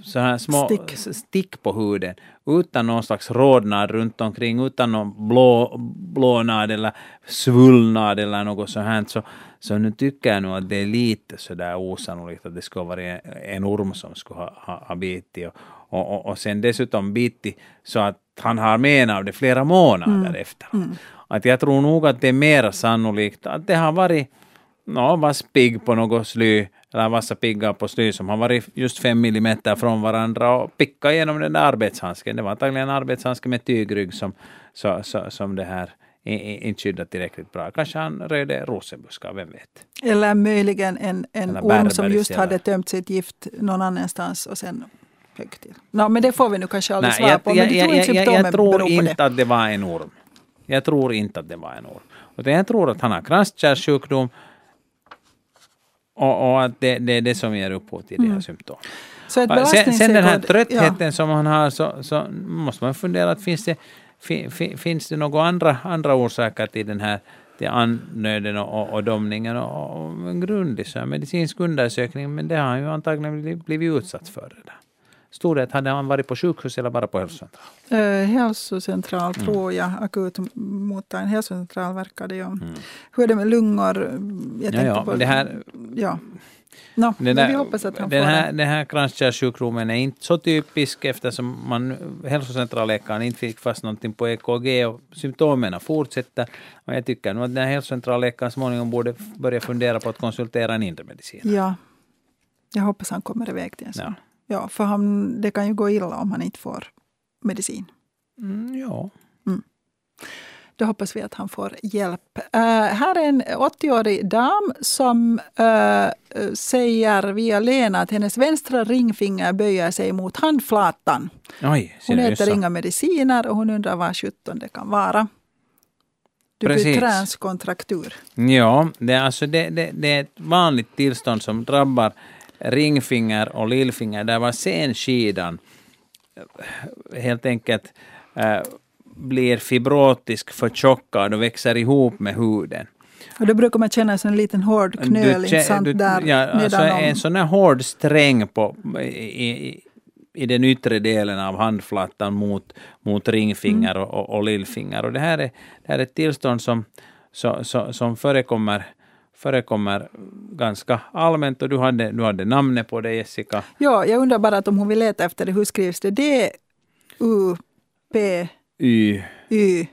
så här små stick. stick på huden utan någon slags rodnad runt omkring, utan någon blå, blånad eller svullnad eller något sånt här. Så, så nu tycker jag nog att det är lite sådär osannolikt att det skulle vara en, en orm som skulle ha, ha, ha bitit. Och, och, och, och sen dessutom bitit så att han har men av det flera månader mm. efter. Mm. Att jag tror nog att det är mer sannolikt att det har varit no, vass pigg på något sly eller vassa piggar på sly som har varit just fem millimeter från varandra och picka igenom den där arbetshandsken. Det var antagligen en arbetshandske med tygrygg som, så, så, som det här inte skyddade tillräckligt bra. Kanske han röjde rosenbuskar, vem vet? Eller möjligen en, en orm som just hade tömt sitt gift någon annanstans och sen högg till. No, men det får vi nu kanske aldrig svara på. Jag, jag, jag, jag, jag tror inte att det var en orm. Jag tror inte att det var en orm. Utan jag tror att han har kranskärlssjukdom och, och att det, det, är det som ger upphov till mm. de här symptomen. sen, sen den här tröttheten ja. som han har så, så måste man fundera att finns det, fin, finns det några andra, andra orsaker till den här till andnöden och, och domningen och, och en grundlig medicinsk undersökning men det har han ju antagligen blivit utsatt för. Det där. Stod det hade han varit på sjukhus eller bara på hälsocentral? Eh, hälsocentral mm. tror jag. Akutmottagning. Hälsocentral verkar det ju. Mm. Hur är det med lungor? Jag ja, ja, på, det här, ja. No, den, där, vi hoppas att han den får här, det. Den här kranskärlssjukdomen är inte så typisk eftersom man, hälsocentralläkaren inte fick fast någonting på EKG och symptomen fortsätter. Och jag tycker nog att den här hälsocentralläkaren småningom borde börja fundera på att konsultera en inre medicin. Ja, jag hoppas han kommer iväg till en sån. Ja. Ja, för han, det kan ju gå illa om han inte får medicin. Mm, ja. Mm. Då hoppas vi att han får hjälp. Uh, här är en 80-årig dam som uh, säger via Lena att hennes vänstra ringfinger böjer sig mot handflatan. Oj, hon äter inga mediciner och hon undrar vad sjutton det kan vara. Dupuytréns kontraktur. Ja, det är, alltså det, det, det är ett vanligt tillstånd som drabbar ringfinger och lillfinger där var senskidan helt enkelt äh, blir fibrotisk, förtjockad och växer ihop med huden. Och då brukar man känna en liten hård knöl, du, sant? Du, där ja, alltså en sån här hård sträng på, i, i, i den yttre delen av handflatan mot, mot ringfinger och, och, och lillfinger. Och det här är, det här är ett tillstånd som, så, så, som förekommer förekommer ganska allmänt och du hade, du hade namnet på det Jessica. Ja, jag undrar bara att om hon vill leta efter det, hur skrivs det? D, U, P, Y. Y.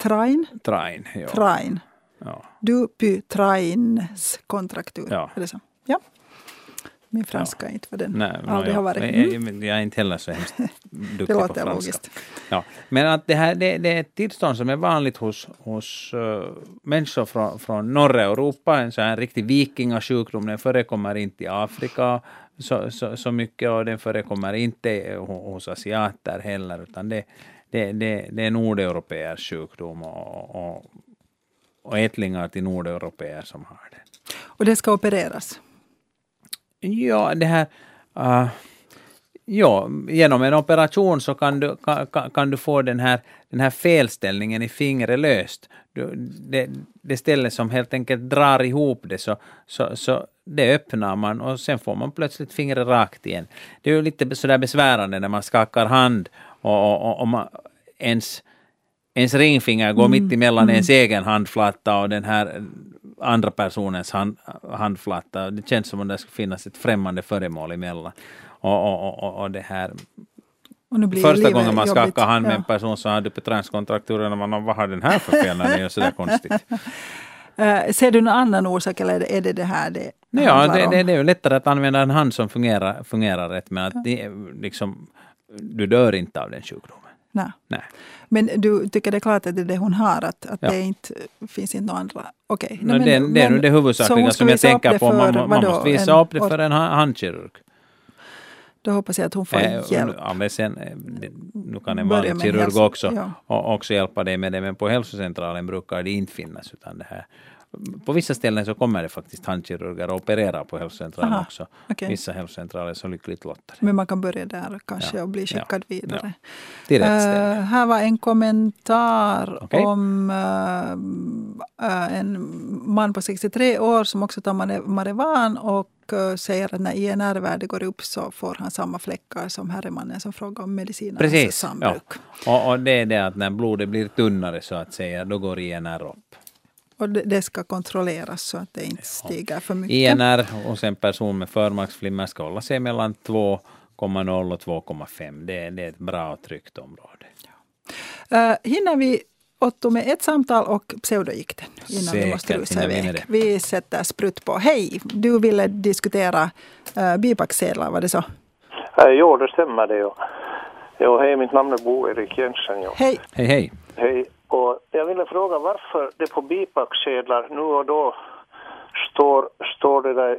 Train? Train. Ja. Train. Ja. Dupuytréns kontraktur. Ja. Är det så? Ja. Min franska är inte vad den Nej, aldrig ja. har varit. Jag, Mm. jag är inte heller så hemskt duktig Det på låter franska. logiskt. Ja. Men att det, här, det, det är ett tillstånd som är vanligt hos, hos uh, människor från, från norra Europa, en sån här riktig vikingasjukdom. Den förekommer inte i Afrika så, så, så mycket och den förekommer inte hos asiater heller, utan det, det, det, det är nordeuropeers sjukdom och, och, och ättlingar till nordeuropeer som har det. Och det ska opereras? Ja, det här... Uh, ja, genom en operation så kan du, kan, kan du få den här, den här felställningen i fingret löst. Du, det, det stället som helt enkelt drar ihop det, så, så, så det öppnar man och sen får man plötsligt fingret rakt igen. Det är ju lite sådär besvärande när man skakar hand och, och, och man, ens, ens ringfinger går mm. mitt emellan mm. ens egen handflata och den här andra personens hand, handflata. Det känns som om det skulle finnas ett främmande föremål emellan. Och, och, och, och det här... Första gången man skakar hand med ja. en person som har dupuytrénskontrakturen, man vad har den här för fel när det är sådär konstigt? Uh, ser du någon annan orsak eller är det det, här det Ja, det, det, det är ju lättare att använda en hand som fungerar, fungerar rätt, men att det, liksom, du dör inte av den sjukdomen. Nej. Nej. Men du tycker det är klart att det är det hon har, att, att ja. det inte finns inte några andra? Okej. Okay. No, det, det är nog det huvudsakliga som jag tänker på. Man, man måste visa upp det för en handkirurg. Då hoppas jag att hon får äh, hjälp. Ja, men sen, nu kan en vanlig kirurg också, ja. och också hjälpa dig med det, men på hälsocentralen brukar det inte finnas. Utan det här. På vissa ställen så kommer det faktiskt handkirurger och opererar på hälsocentralen Aha, också. Okay. Vissa hälsocentraler är så lyckligt lottade. Men man kan börja där kanske ja. och bli skickad ja. vidare. Ja. Till rätt ställe. Uh, här var en kommentar okay. om uh, uh, en man på 63 år som också tar Marevan och säger att när INR-värdet går upp så får han samma fläckar som herremannen som frågar om medicinernas Precis. sambruk. Ja. Och, och det är det att när blodet blir tunnare så att säga, då går INR upp. Och det ska kontrolleras så att det inte stiger för mycket. INR hos en person med förmaksflimmer ska hålla sig mellan 2,0 och 2,5. Det, det är ett bra och tryggt område. Ja. Uh, hinner vi Otto med ett samtal och pseudogikten innan Säkert, vi måste rusa iväg. Vi, vi sätter sprutt på. Hej! Du ville diskutera uh, bipacksedlar, var det så? Uh, jo, det stämmer det. Jo. Jo, hej, mitt namn är Bo Erik Jensen. Jo. Hej! Hej, hej! Hej! Och jag ville fråga varför det på bipacksedlar nu och då står, står det där,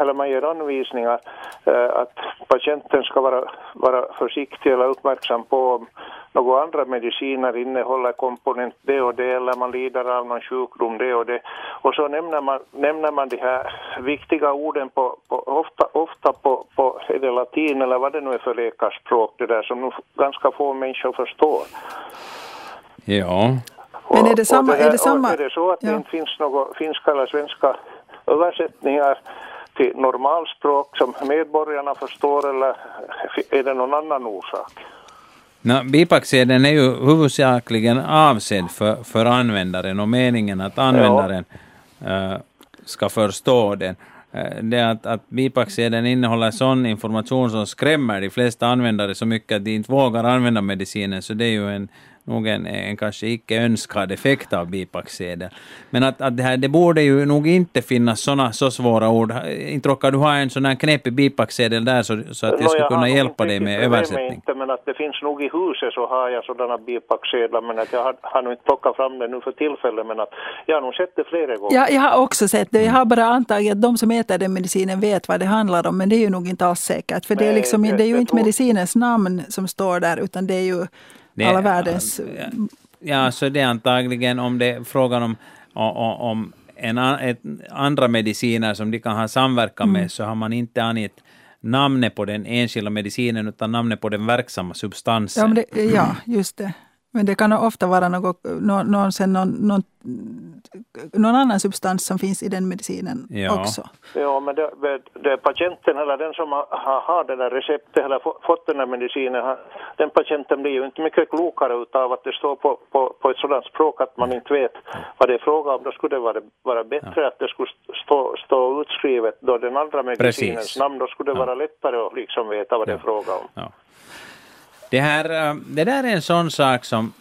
eller man ger anvisningar eh, att patienten ska vara, vara försiktig eller uppmärksam på om några andra mediciner innehåller komponent det och det eller man lider av någon sjukdom det och det. Och så nämner man, nämner man de här viktiga orden på, på ofta, ofta på, på är det latin eller vad det nu är för läkarspråk det där som nu ganska få människor förstår. Ja. Men är det samma? Och det, där, är, det samma? är det så att ja. det inte finns några finska eller svenska översättningar till normalspråk som medborgarna förstår eller är det någon annan orsak? No, bipacksedeln är ju huvudsakligen avsedd för, för användaren och meningen att användaren ja. uh, ska förstå den. Uh, det är att, att bipacksedeln innehåller sån information som skrämmer de flesta användare så mycket att de inte vågar använda medicinen, så det är ju en nog en, en kanske icke önskad effekt av bipacksedel. Men att, att det, här, det borde ju nog inte finnas såna så svåra ord. Inte råkar du ha en sån här knepig bipacksedel där så, så att jag skulle kunna hjälpa dig med översättning? Inte, men att det finns nog i huset så har jag sådana bipacksedlar men att jag har, har nog inte plockat fram det nu för tillfället men att jag har nog sett det flera gånger. Ja, jag har också sett det. Jag har bara antagit att de som äter den medicinen vet vad det handlar om men det är ju nog inte alls säkert. För det är, liksom, det, det är ju inte medicinens namn som står där utan det är ju det, alla världens... Ja, så det är antagligen om det är frågan om, om en, ett, andra mediciner som de kan ha samverkan med, mm. så har man inte angett namnet på den enskilda medicinen, utan namnet på den verksamma substansen. Ja, det, ja just det. Men det kan ofta vara något, någon, någon, någon, någon någon annan substans som finns i den medicinen ja. också. Ja, men det, det patienten eller den som har, har det där receptet eller fått den där medicinen, den patienten blir ju inte mycket klokare utav att det står på, på, på ett sådant språk att man inte vet vad det är fråga om. Då skulle det vara, vara bättre ja. att det skulle stå, stå utskrivet då den andra medicinens Precis. namn, då skulle det ja. vara lättare att liksom veta vad det är fråga om. Det, här, eh, det där är en sån sak som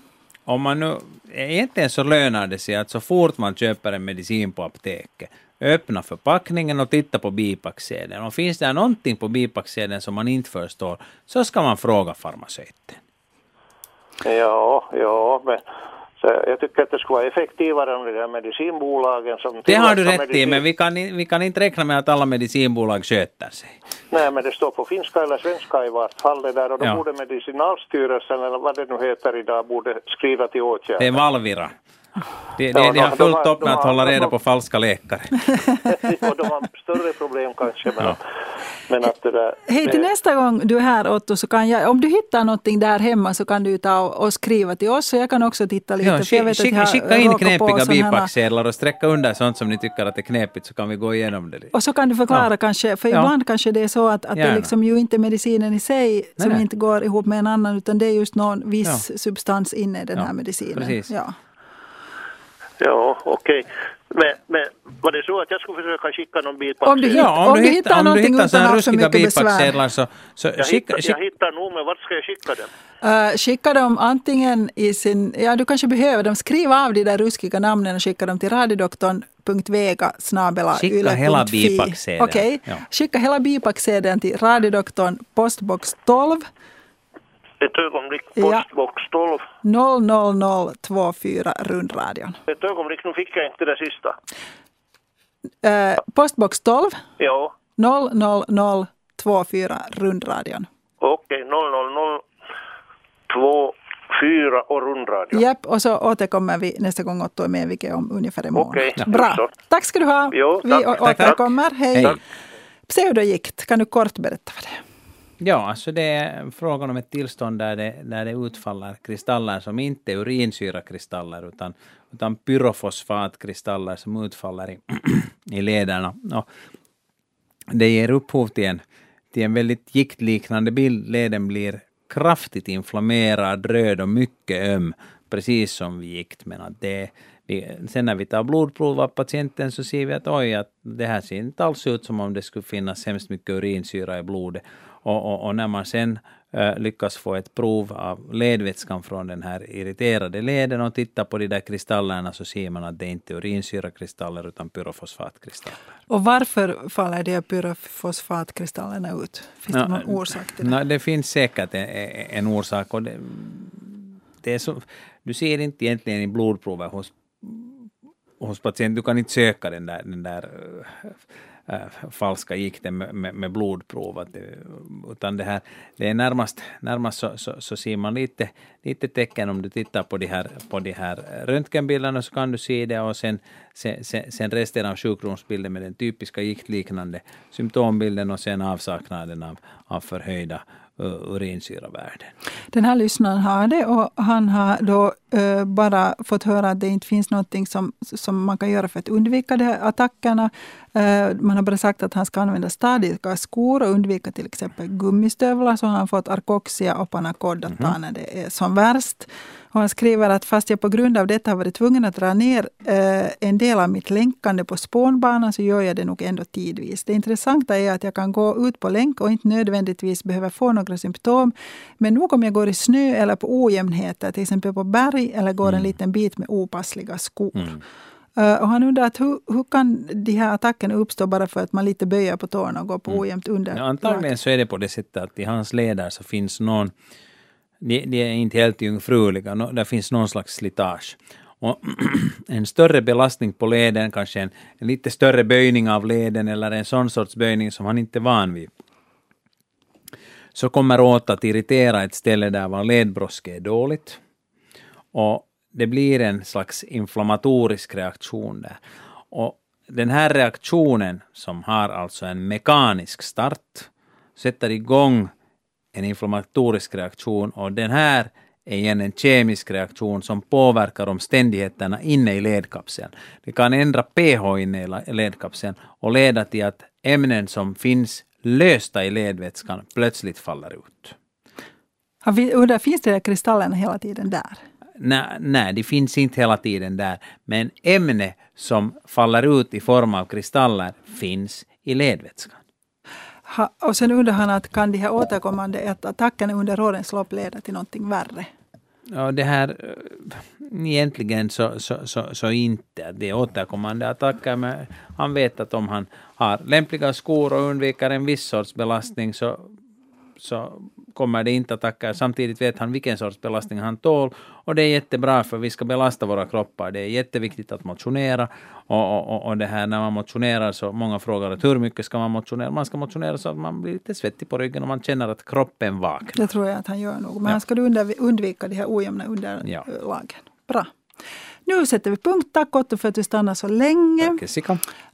om man nu, egentligen så lönar det sig att så fort man köper en medicin på apoteket, öppna förpackningen och titta på bipacksedeln. Och finns det någonting på bipacksedeln som man inte förstår, så ska man fråga farmaceuten. Ja, ja, men så jag tycker att det skulle vara effektivare om de här medicinbolagen som... Det har du rätt medicin... i, men vi kan, vi kan inte räkna med att alla medicinbolag sköter sig. Nej, men det står på finska eller svenska i vart fall det där och då ja. borde Medicinalstyrelsen eller vad det nu heter idag borde skriva till åtgärder. Det är Valvira. De, de, de, har fullt upp med att hålla reda på falska läkare. och de har större problem kanske. Men, ja. Men att det där, Hej, till nästa gång du är här Otto, så kan jag, om du hittar någonting där hemma så kan du ta och skriva till oss. Så jag kan också titta lite. Ja, skick, jag vet skick, att skicka in knepiga bipacksedlar och sträcka under sånt som ni tycker att är knepigt så kan vi gå igenom det. Och så kan du förklara ja. kanske, för ibland kanske det är så att, att det liksom ju inte är medicinen i sig nej, som nej. inte går ihop med en annan utan det är just någon viss substans inne i den här medicinen. Precis. Ja. Ja, okej. Okay. Men, men var det så att jag skulle försöka skicka någon bitpacksedel? Om du, hitt, ja, om, du hittar, hittar om du hittar sådana ruskiga bitpacksedlar så, så jag, skicka, hittar, jag hittar nog, men vart ska jag skicka dem? Uh, skicka dem antingen i sin... Ja, du kanske behöver dem. Skriv av de där ruskiga namnen och skicka dem till radiodoktorn.vega Skicka hela bipacksedeln. Okej. Okay. Ja. Skicka hela bipacksedeln till radiodoktorn postbox 12 ett ögonblick, postbox 12. 00024 rundradion. Ett ögonblick, nu fick jag inte det sista. Eh, postbox 12. Ja. 00024 rundradion. Okej, okay, 00024 och rundradion. Japp, och så återkommer vi nästa gång Otto är med, vilket är om ungefär en månad. Okay, Bra. Så. Tack ska du ha. Jo, vi återkommer. Hej. Hej. Pseudogikt, kan du kort berätta vad det är? Ja, alltså det är frågan om ett tillstånd där det, där det utfaller kristaller som inte är urinsyrakristaller utan, utan pyrofosfatkristaller som utfaller i, i lederna. Och det ger upphov till en, till en väldigt giktliknande bild. Leden blir kraftigt inflammerad, röd och mycket öm, precis som vid gikt. Men att det, vi, sen när vi tar blodprov av patienten så ser vi att oj, att det här ser inte alls ut som om det skulle finnas hemskt mycket urinsyra i blodet. Och, och, och när man sen äh, lyckas få ett prov av ledvätskan från den här irriterade leden och tittar på de där kristallerna så ser man att det inte är urinsyrakristaller utan pyrofosfatkristaller. Och varför faller de pyrofosfatkristallerna ut? Finns det någon orsak till det? No, det finns säkert en, en orsak. Och det, det är så, du ser inte egentligen i blodprovet hos, hos patienten, du kan inte söka den där, den där äh, falska gikten med, med, med blodprov. utan det, här, det är närmast, närmast så, så, så ser man lite, lite tecken om du tittar på de här, på de här röntgenbilderna så kan du se det och sen, sen, sen resten av sjukdomsbilden med den typiska giktliknande symptombilden och sen avsaknaden av, av förhöjda urinsyravärden. Den här lyssnaren har det och han har då bara fått höra att det inte finns något som, som man kan göra för att undvika de här attackerna. Uh, man har bara sagt att han ska använda stadiga skor och undvika till exempel gummistövlar. Så har han fått Arcoxia och Panacod att ta mm. när det är som värst. Och han skriver att fast jag på grund av detta har varit tvungen att dra ner eh, en del av mitt länkande på spånbanan så gör jag det nog ändå tidvis. Det intressanta är att jag kan gå ut på länk och inte nödvändigtvis behöver få några symptom. Men nog om jag går i snö eller på ojämnheter, till exempel på berg eller går mm. en liten bit med opassliga skor. Mm. Uh, och han undrar att hur, hur kan de här attackerna uppstå bara för att man lite böjer på tårna och går på mm. ojämnt under? Ja, antagligen så är det på det sättet att i hans leder så finns någon de, de är inte helt jungfruliga, no, det finns någon slags slitage. Och en större belastning på leden, kanske en, en, lite större böjning av leden eller en sån sorts böjning som han inte är van vid, så kommer åt att irritera ett ställe där var ledbroske är dåligt. Och det blir en slags inflammatorisk reaktion där. Och den här reaktionen, som har alltså en mekanisk start, sätter igång en inflammatorisk reaktion och den här är igen en kemisk reaktion som påverkar omständigheterna inne i ledkapseln. Det kan ändra pH inne i ledkapseln och leda till att ämnen som finns lösta i ledvätskan plötsligt faller ut. Undrar, finns de där kristallerna hela tiden där? Nej, nej, de finns inte hela tiden där. Men ämne som faller ut i form av kristaller finns i ledvätskan. Ha, och sen undrar han att kan de här återkommande attackerna under årens lopp leda till någonting värre? Ja, det här eh, egentligen så, så, så, så inte. Det är återkommande attacker, men han vet att om han har lämpliga skor och undviker en viss sorts belastning så, så kommer det inte attacker. Samtidigt vet han vilken sorts belastning han tål och det är jättebra för vi ska belasta våra kroppar. Det är jätteviktigt att motionera och, och, och det här när man motionerar så många frågar att hur mycket ska man motionera? Man ska motionera så att man blir lite svettig på ryggen och man känner att kroppen vaknar. Det tror jag att han gör nog. Men ja. han ska undvika de här ojämna underlagen. Ja. Bra. Nu sätter vi punkt. Tack Otto för att du stannade så länge. Tack.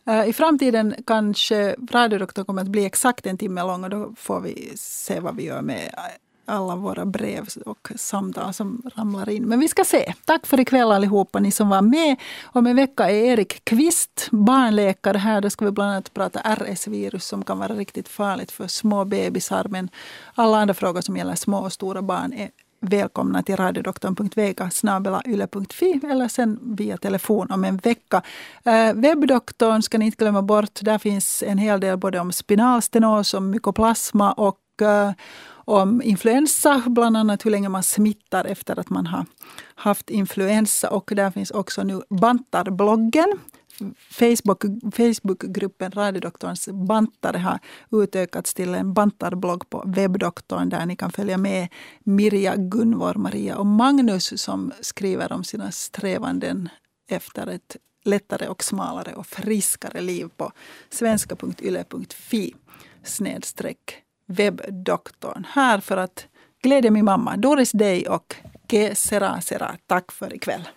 Eh, I framtiden kanske radiodoktorn kommer att bli exakt en timme lång och då får vi se vad vi gör med alla våra brev och samtal som ramlar in. Men vi ska se. Tack för ikväll allihopa, ni som var med. Om en vecka är Erik Kvist, barnläkare här. Då ska vi bland annat prata RS-virus som kan vara riktigt farligt för små bebisar. Men alla andra frågor som gäller små och stora barn är välkomna till radiodoktorn.vega.yle.fi eller sen via telefon om en vecka. Eh, webbdoktorn ska ni inte glömma bort. Där finns en hel del både om spinalstenos, om mykoplasma och eh, om influensa, bland annat hur länge man smittar efter att man har haft influensa. Och där finns också nu Bantarbloggen Facebook, Facebookgruppen Radiodoktorns bantare har utökats till en bantarblogg på webbdoktorn där ni kan följa med Mirja, Gunvor, Maria och Magnus som skriver om sina strävanden efter ett lättare och smalare och friskare liv på svenska.yle.fi snedstreck webbdoktorn. Här för att glädja min mamma Doris Day och Ge Sera Sera. Tack för ikväll.